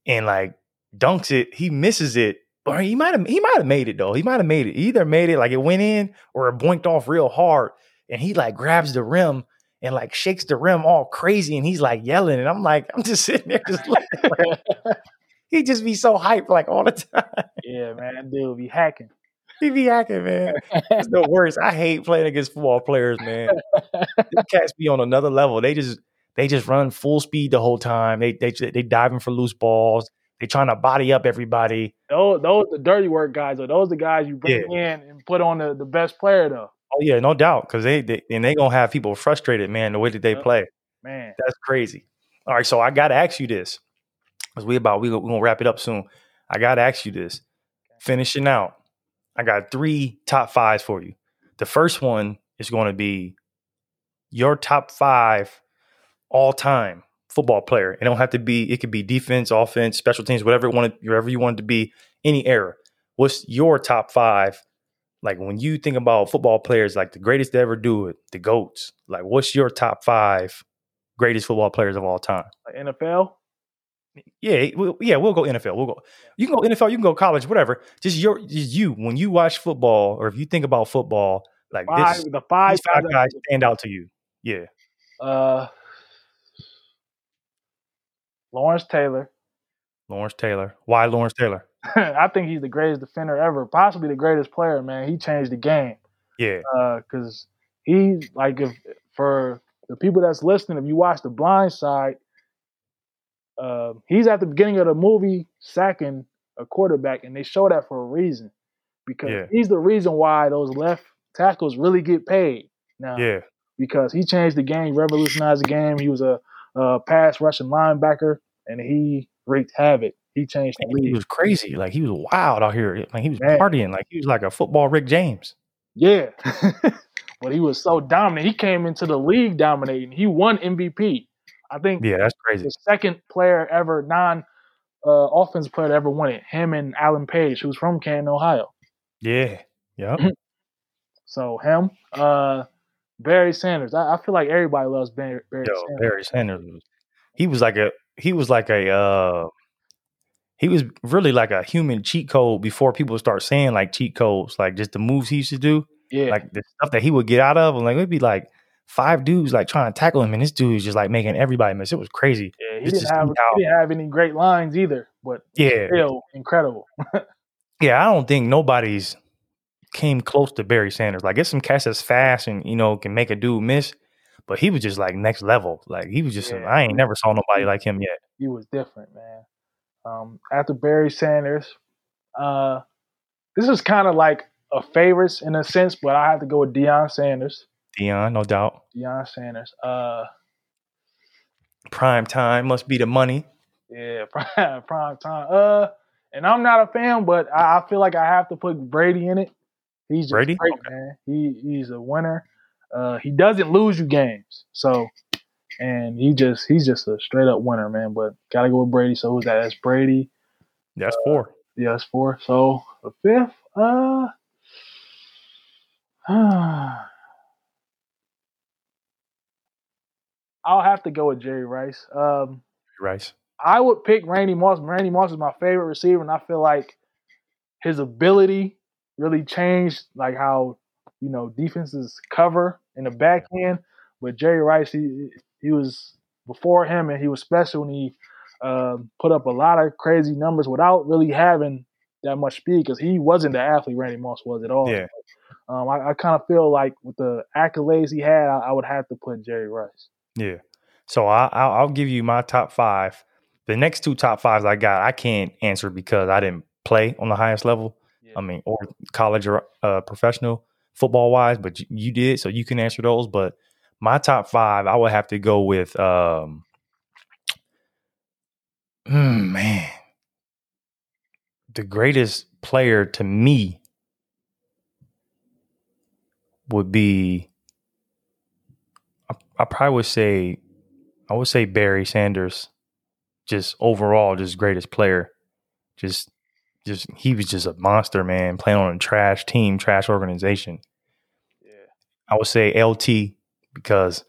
and like dunks it. He misses it, or he might have he might have made it though. He might have made it. He either made it like it went in or it boinked off real hard, and he like grabs the rim. And like shakes the rim all crazy, and he's like yelling, and I'm like, I'm just <laughs> sitting there, just. Like, he just be so hyped like all the time. yeah, man, dude be hacking. He be hacking, man. It's the worst. I hate playing against football players, man. These cats be on another level. They just they just run full speed the whole time. They they they diving for loose balls. They trying to body up everybody. Those those the dirty work guys, or those the guys you bring in and put on the, the best player though. Oh yeah, no doubt. Because they, they and they gonna have people frustrated, man. The way that they Yep. play, Man. that's crazy. All right, so I gotta ask you this, because we about we we gonna wrap it up soon. I gotta ask you this. Finishing out, I got three top fives for you. The first one is going to be your top five all time football player. It don't have to be. It could be defense, offense, special teams, whatever it wanted, wherever you want it to be. Any era. What's your top five? Like when you think about football players, like the greatest to ever do it, the goats. Like, what's your top five greatest football players of all time? Like NFL, Yeah, we'll, yeah, we'll go NFL. We'll go. You can go NFL. You can go college. Whatever. Just your, just you. When you watch football, or if you think about football, like five, this, the five, five guys guys stand out to you. Yeah, Uh, Lawrence Taylor. Lawrence Taylor. Why Lawrence Taylor? <laughs> I think he's the greatest defender ever, possibly the greatest player. Man, he changed the game. Yeah, because he like if for the people that's listening, if you watch The Blind Side, uh, he's at the beginning of the movie sacking a quarterback, and they show that for a reason because Yeah. he's the reason why those left tackles really get paid now. yeah, because he changed the game, revolutionized the game. He was a, a pass rushing linebacker, and he wreaked havoc. He changed he was crazy. Like he was wild out here. Like he was Man. partying. Like he was like a football Rick James. Yeah. <laughs> but he was so dominant. He came into the league dominating. He won MVP. I think Yeah, that's crazy. the second player ever, non uh, offensive player to ever won it. Him and Alan Page, who's from Canton, Ohio. Yeah, yep. <laughs> So him, uh, Barry Sanders. I, I feel like everybody loves Barry, Barry Yo, Sanders. Barry Sanders he was like a he was like a uh he was really like a human cheat code before people start saying like cheat codes, like just the moves he used to do, Yeah. like the stuff that he would get out of, and like it'd be like five dudes like trying to tackle him, and this dude was just like making everybody miss. It was crazy. yeah. He didn't have he didn't have any great lines either, but Yeah, still incredible. <laughs> yeah. I don't think nobody's came close to Barry Sanders. Like, it's some cats that's fast and you know can make a dude miss, but he was just like next level. Like he was just Yeah. I ain't never saw nobody like him yet. he was different, man. Um, after Barry Sanders, uh, this is kind of like a favorites in a sense, but I have to go with Deion Sanders. Deion, no doubt. Deion Sanders. Uh, Prime time must be the money. yeah, <laughs> prime, prime time. Uh, and I'm not a fan, but I, I feel like I have to put Brady in it. He's just Brady? great, Okay. man. He he's a winner. Uh, he doesn't lose you games, so and he just he's just a straight up winner, man. But gotta go with Brady. So who's that? That's Brady. That's four. Yeah, that's four. So the fifth, uh, <sighs> I'll have to go with Jerry Rice. Um, Rice. I would pick Randy Moss. Randy Moss is my favorite receiver, and I feel like his ability really changed, like how you know defenses cover in the back end. But Jerry Rice, he he was before him, and he was special, and he um, put up a lot of crazy numbers without really having that much speed because he wasn't the athlete Randy Moss was at all. Yeah. Um, I, I kind of feel like with the accolades he had, I, I would have to put Jerry Rice. Yeah. So I, I'll, I'll give you my top five. The next two top fives I got, I can't answer because I didn't play on the highest level. I mean, or college or uh, professional football wise, but you, did, so you can answer those. But my top five, I would have to go with um mm, man. The greatest player to me would be I, I probably would say I would say Barry Sanders. Just overall, just greatest player. Just just he was just a monster, man, playing on a trash team, trash organization. Yeah. I would say LT because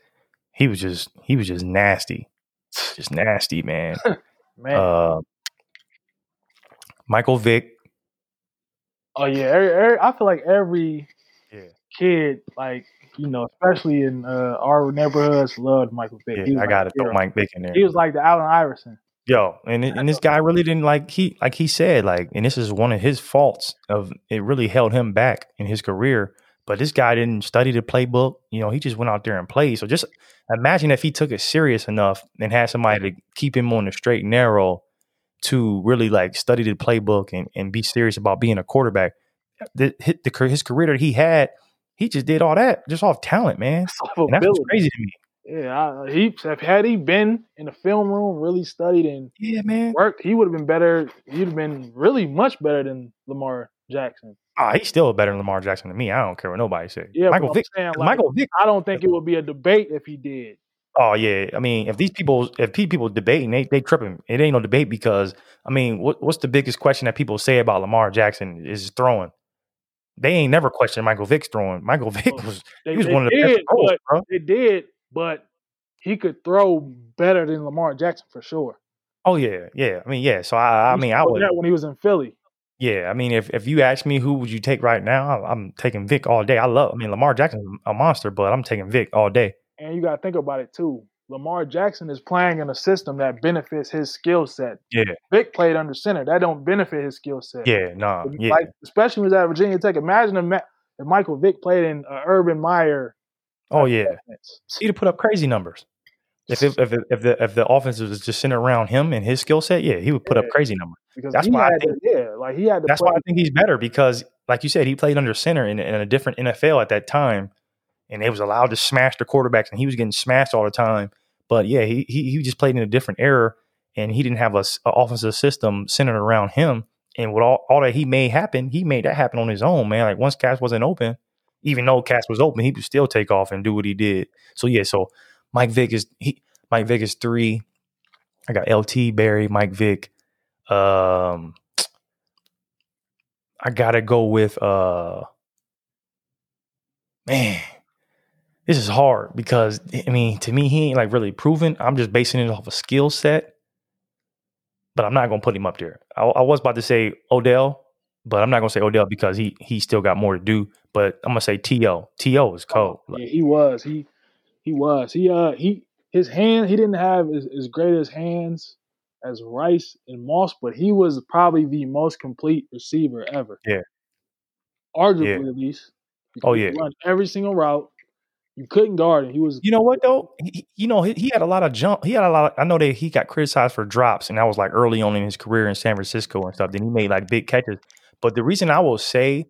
he was just he was just nasty. <sighs> Just nasty, man. <laughs> Man. uh Michael Vick. oh yeah. Every, every, I feel like every Yeah. kid, like you know, especially in uh, our neighborhoods, loved Michael Vick. Yeah, I like gotta throw hero. Mike Vick in there. He was like the Allen Iverson. Yo, and and this guy really didn't like he like he said like, and this is one of his faults of it really held him back in his career. But this guy didn't study the playbook. You know, he just went out there and played. So just imagine if he took it serious enough and had somebody to keep him on the straight and narrow to really like study the playbook and, and be serious about being a quarterback. The, hit the his career that he had, he just did all that just off talent, man. <laughs> And that's crazy to me. Yeah, I, he if had he been in the film room, really studied and Yeah, man. worked, he would have been better. He'd have been really much better than Lamar Jackson. Oh, he's still better than Lamar Jackson to me. I don't care what nobody say. Yeah, Michael Vick. saying, 'cause like, Michael Vick. I don't think it would be a debate if he did. Oh yeah. I mean, if these people, if people debating, they they tripping. It ain't no debate because I mean, what what's the biggest question that people say about Lamar Jackson is throwing? They ain't never questioned Michael Vick's throwing. Michael <laughs> Vick was They, he was one of the did, best throwers, bro. they did, but he could throw better than Lamar Jackson for sure. Oh yeah, yeah. I mean, yeah. So I, I mean, I would. that when he was in Philly. Yeah, I mean, if if you ask me who would you take right now, I- I'm taking Vick all day. I love. I mean, Lamar Jackson's a monster, but I'm taking Vick all day. And you got to think about it too. Lamar Jackson is playing in a system that benefits his skill set. Yeah, Vick played under center. That don't benefit his skill set. yeah, nah, yeah. Like especially when he was at Virginia Tech. Imagine if, Ma- if Michael Vick played in uh, Urban Meyer. Oh yeah. have put up crazy numbers. If it, if it, if the if the offense was just centered around him and his skill set, yeah, he would put up crazy numbers. Because That's why I think- to, yeah, like he had to That's play. why I think he's better because, like you said, he played under center in, in a different NFL at that time, and they was allowed to smash the quarterbacks, and he was getting smashed all the time. But yeah, he he, he just played in a different era, and he didn't have a offensive system centered around him. And with all, all that he made happen, he made that happen on his own, man. Like once Cass wasn't open, even though Cass was open, he would still take off and do what he did. So yeah, so Mike Vick is he Mike Vick is three. I got LT Barry, Mike Vick. Um, I gotta go with uh, man. This is hard because I mean, to me, he ain't like really proven. I'm just basing it off a skill set, but I'm not gonna put him up there. I, I was about to say Odell, but I'm not gonna say Odell because he he still got more to do. But I'm gonna say To. T.O. is cold. Like, Yeah, he was. He he was. He uh he his hand he didn't have as, as great as hands as Rice and Moss, but he was probably the most complete receiver ever. Yeah. Arguably at least. Oh, yeah. every single route. You couldn't guard him. He was You know what though? He, you know he, he had a lot of jump. He had a lot. Of, I know that he got criticized for drops, and that was like early on in his career in San Francisco and stuff. Then he made like big catches. But the reason I will say,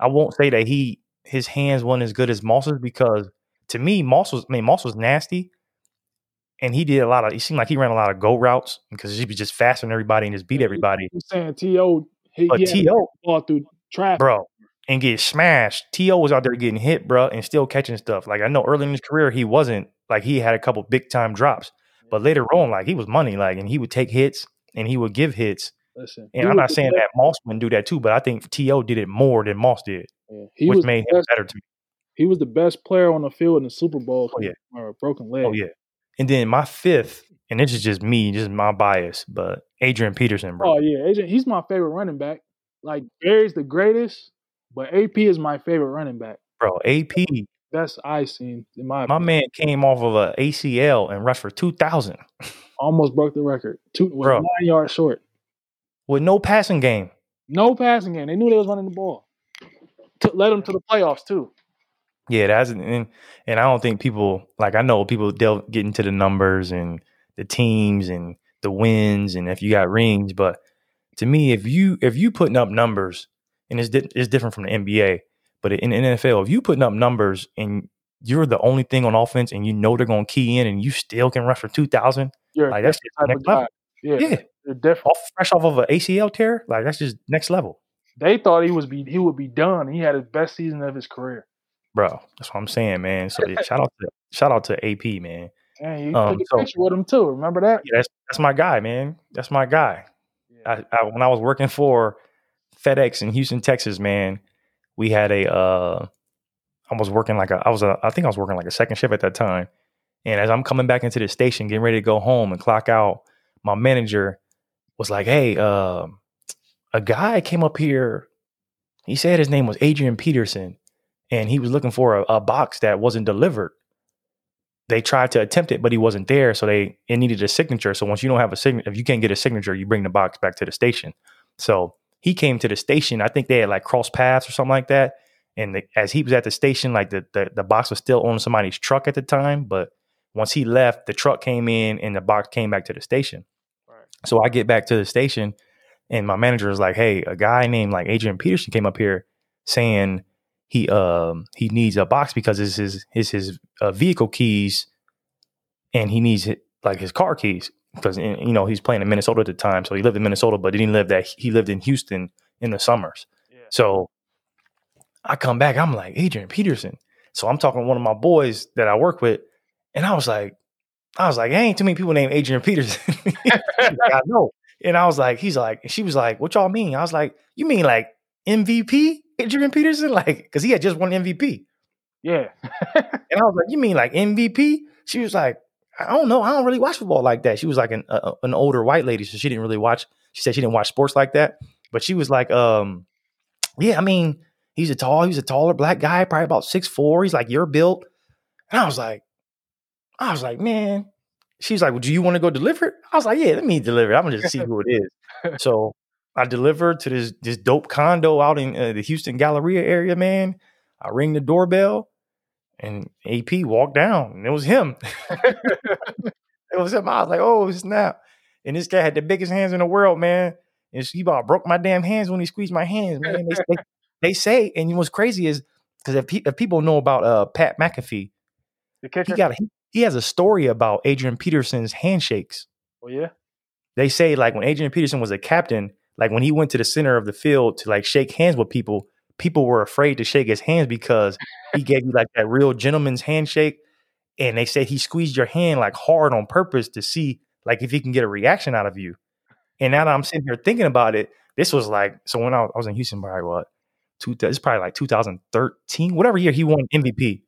I won't say that he his hands weren't as good as Moss's because to me Moss was. I mean Moss was nasty, and he did a lot of. He seemed like he ran a lot of go routes because he was just faster than everybody and just beat everybody. was saying T.O. He, But he to ball <laughs> through traffic. bro, and get smashed. T.O. was out there getting hit, bro, and still catching stuff. Like I know early in his career he wasn't like he had a couple big time drops, but later on, like he was money, like and he would take hits and he would give hits. Listen, And I'm not saying that Moss wouldn't do that too, but I think T.O. did it more than Moss did, yeah, he which made him best, better to me. he was the best player on the field in the Super Bowl Oh, yeah. or a broken oh, leg. Oh yeah. And then my fifth, and this is just me, just my bias, but Adrian Peterson, bro. Oh yeah, Agent. He's my favorite running back. Like Barry's the greatest, but AP is my favorite running back. Bro, AP, Best I seen in my. my opinion. man came off of a ACL and rushed for two thousand almost broke the record. Two nine yards short. With no passing game. No passing game. They knew they was running the ball. To, led them to the playoffs too. Yeah, that's and and I don't think people like I know people they'll get into the numbers and the teams and the wins and if you got rings, but to me, if you if you putting up numbers and it's di- it's different from the NBA, but in the NFL, if you putting up numbers and you're the only thing on offense, and you know they're going to key in, and you still can rush for two thousand. Like that's next level. Yeah, Yeah, different. off fresh off of an ACL tear, like that's just next level, They thought he was be he would be done. He had his best season of his career. bro. That's what I'm saying, man. So yeah, shout out to shout out to AP, man. And you Um, took a so- picture with him too. Remember that? Yeah, that's that's my guy, man. That's my guy. Yeah. I, I when I was working for FedEx in Houston, Texas, man, we had a uh I was working like a I was a I think I was working like a second shift at that time. And as I'm coming back into the station, getting ready to go home and clock out, my manager was like, Hey, uh, a guy came up here. He said his name was Adrian Peterson, and he was looking for a, a box that wasn't delivered. They tried to attempt it, but he wasn't there, so they it needed a signature. So once you don't have a signature, if you can't get a signature, you bring the box back to the station. So he came to the station. I think they had like cross paths or something like that. And the, as he was at the station, like the, the the box was still on somebody's truck at the time. But once he left, the truck came in and the box came back to the station. So I get back to the station, and my manager is like, "Hey, a guy named like Adrian Peterson came up here saying he um he needs a box because it's his his his uh, vehicle keys, and he needs it, like his car keys because you know he's playing in Minnesota at the time, so he lived in Minnesota, but he didn't live that he lived in Houston in the summers. Yeah. So I come back, I'm like Adrian Peterson. So I'm talking to one of my boys that I work with, and I was like, I was like, ain't too many people named Adrian Peterson. <laughs> I know. And I was like, he's like, and she was like, what y'all mean? I was like, you mean like MVP Adrian Peterson? <laughs> Like, because he had just won MVP. Yeah. <laughs> And I was like, you mean like MVP? She was like, I don't know. I don't really watch football like that. She was like an uh, an older white lady, so she didn't really watch. She said she didn't watch sports like that. But she was like, um, yeah, I mean, he's a tall, he's a taller black guy, probably about six four. He's like your built. And I was like, I was like, man. She was like, well, do you want to go deliver it? I was like, yeah, let me deliver it. I'm gonna just see who it is. <laughs> so I delivered to this this dope condo out in uh, the Houston Galleria area, man. I ring the doorbell, and AP walked down, and it was him. <laughs> it was him. I was like, oh snap! And this guy had the biggest hands in the world, man. And he about broke my damn hands when he squeezed my hands, man. They, they, <laughs> they say, and what's crazy is because if, pe- if people know about uh, Pat McAfee, The kicker. he got he, he has a story about Adrian Peterson's handshakes. oh yeah. They say like when Adrian Peterson was a captain, like when he went to the center of the field to like shake hands with people, people were afraid to shake his hands because he gave you like that real gentleman's handshake. And they said he squeezed your hand like hard on purpose to see like if he can get a reaction out of you. And now that I'm sitting here thinking about it, this was like so when I, I was in Houston, probably what two? It's probably like 2013, whatever year he won MVP.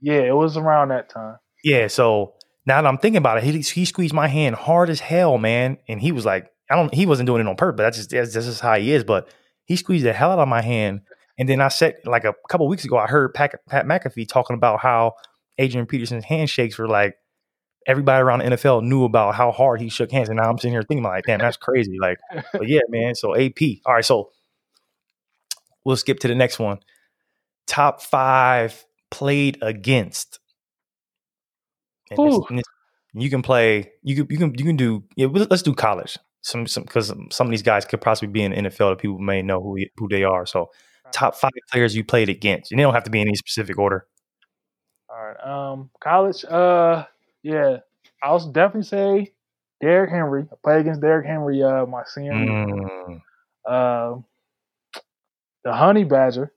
Yeah, it was around that time. Yeah, so now that I'm thinking about it, he, he squeezed my hand hard as hell, man. And he was like, I don't, he wasn't doing it on purpose. But that's just, that's, that's just how he is. But he squeezed the hell out of my hand. And then I said, like a couple weeks ago, I heard Pat, Pat McAfee talking about how Adrian Peterson's handshakes were like, everybody around the NFL knew about how hard he shook hands. And now I'm sitting here thinking, like, damn, that's crazy. Like, but yeah, <laughs> man. So AP. All right. So we'll skip to the next one. Top five played against. And Ooh. and this- you can play. You can. You can. You can do. Yeah, let's do college. Some. Some. Because some of these guys could possibly be in the NFL that people may know who who they are. So, top five players you played against. And they don't have to be in any specific order. All right. Um, college. Uh, yeah, I'll definitely say Derrick Henry. I played against Derrick Henry. Uh, my senior. Mm, Uh, the Honey Badger.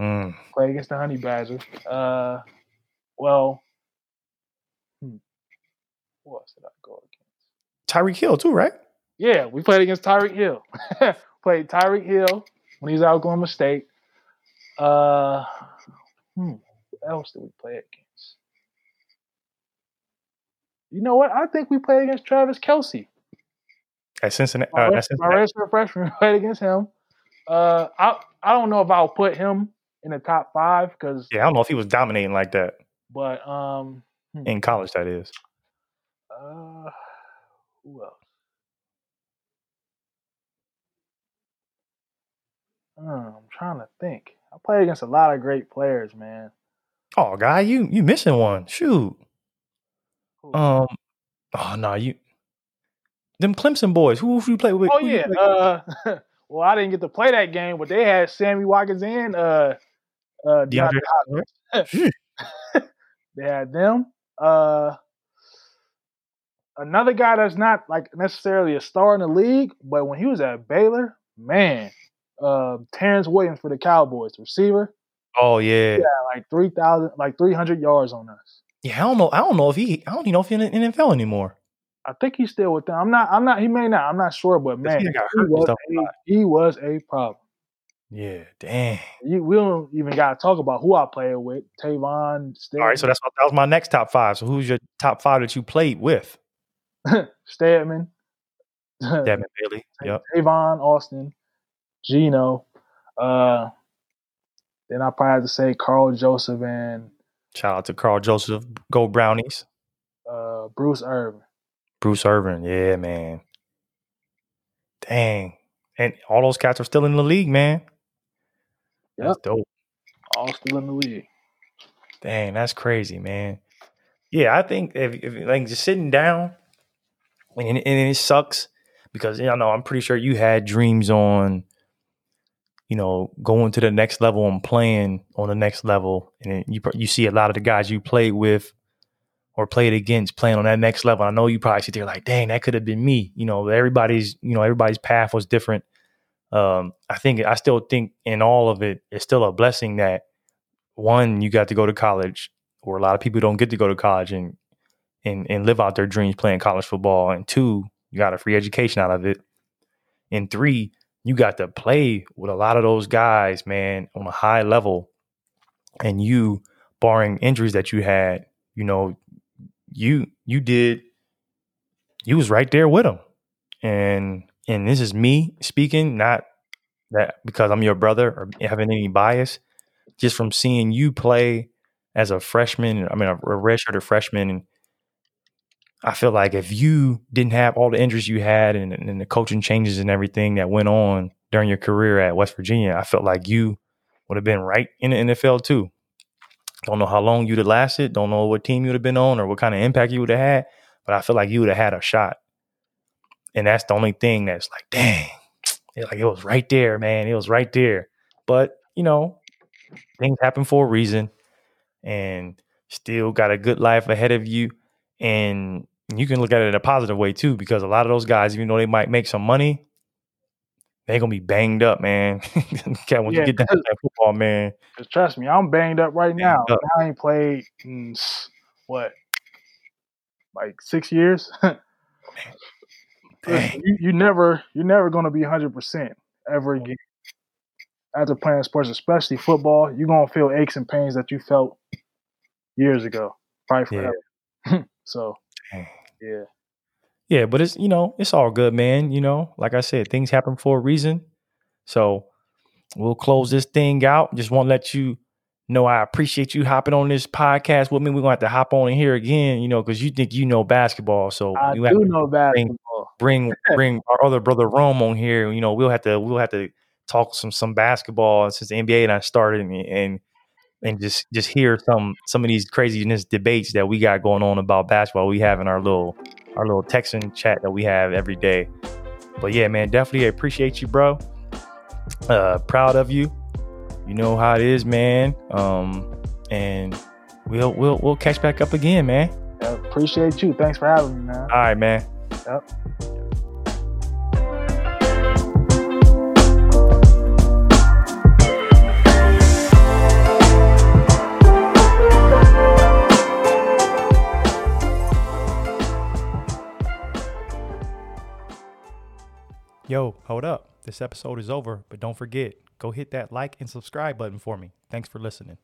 Mm. Played against the Honey Badger. Uh, well, hmm, who else did I go against? Tyreek Hill too, right? Yeah, we played against Tyreek Hill. <laughs> played Tyreek Hill when he was out Oklahoma State. Uh, hmm, who else did we play against? You know what? I think we played against Travis Kelce. At Cincinnati. My Uh, red- that's my redshirt freshman <laughs> we played against him. Uh, I I don't know if I'll put him in the top five because, yeah, I don't know if he was dominating like that but um, in college. That is. uh, who else? Uh, I'm trying to think. I played against a lot of great players, man. Oh, guy, you you missing one? Shoot. Who- Um. Oh no, you. Them Clemson boys. Who, who you play with? oh yeah. Uh, <laughs> well, I didn't get to play that game, but they had Sammy Watkins and uh, Uh, DeAndre DeAndre <laughs> they had them. Uh, another guy that's not like necessarily a star in the league, but when he was at Baylor, man, uh, Terrance Williams for the Cowboys, receiver, Oh yeah. yeah, like three thousand, like three hundred yards on us. Yeah, I don't know. I don't know if he. I don't even know if he's in the NFL anymore. I think he's still with them. I'm not. I'm not. He may not. I'm not sure, but man, he he, got hurt and was stuff a a, he was a problem. Yeah, dang. You, we don't even got to talk about who I played with. Tavon, All right, so that's that was my next top five. So who's your top five that you played with? <laughs> Stedman, Devin <laughs> Bailey. Yep. Tavon, Austin, Geno. Uh, then I probably have to say Karl Joseph and Shout out to Karl Joseph. Go Brownies. uh, Bruce Irvin. Bruce Irvin. Yeah, man. Dang. And all those cats are still in the league, man. That's dope. All still in the league. Dang, that's crazy, man. Yeah, I think if, if like just sitting down, and, and it sucks because you know I'm pretty sure you had dreams on, you know, going to the next level and playing on the next level, and you you see a lot of the guys you played with or played against playing on that next level. I know you probably sit there like, dang, that could have been me. You know, everybody's you know everybody's path was different. Um, I think I still think in all of it, it's still a blessing that one you got to go to college, or a lot of people don't get to go to college and and and live out their dreams playing college football, and two you got a free education out of it, and three you got to play with a lot of those guys, man, on a high level, and you, barring injuries that you had, you know, you you did, you was right there with them, and and this is me speaking, not that because I'm your brother or having any bias, just from seeing you play as a freshman, I mean a, redshirted freshman, and I feel like if you didn't have all the injuries you had and, and the coaching changes and everything that went on during your career at West Virginia, I felt like you would have been right in the NFL too. Don't know how long you'd have lasted. Don't know what team you'd have been on or what kind of impact you would have had, but I feel like you would have had a shot. And that's the only thing that's like, dang, <tsk> it, like it was right there, man. It was right there. But you know, things happen for a reason, and still got a good life ahead of you. And you can look at it in a positive way too, because a lot of those guys, even though they might make some money, they're gonna be banged up, man. <laughs> okay, when Yeah, you get down to that football, man, Cause trust me, I'm banged up right now. up. I ain't played in what, like six years. <laughs> Listen, you, you never, you're never gonna be 100 percent ever again. After playing sports, especially football, you're gonna feel aches and pains that you felt years ago, probably Yeah. forever. <laughs> so, yeah, yeah, but it's you know it's all good, man. You know, like I said, things happen for a reason. So we'll close this thing out. Just want to let you know I appreciate you hopping on this podcast with me. We're gonna have to hop on in here again, you know, because you think you know basketball. So I do know basketball. Bring <laughs> bring our other brother Rome on here. You know, we'll have to we'll have to talk some some basketball since the NBA and I started and and, and just just hear some some of these craziness debates that we got going on about basketball. We have in our little our little Texan chat that we have every day. But yeah, man, definitely appreciate you, bro. Uh, proud of you. You know how it is, man. Um, and we'll we'll we'll catch back up again, man. Appreciate you. Thanks for having me, man. All right, man. Yep. Yo, hold up. This episode is over, but don't forget, go hit that like and subscribe button for me. Thanks for listening.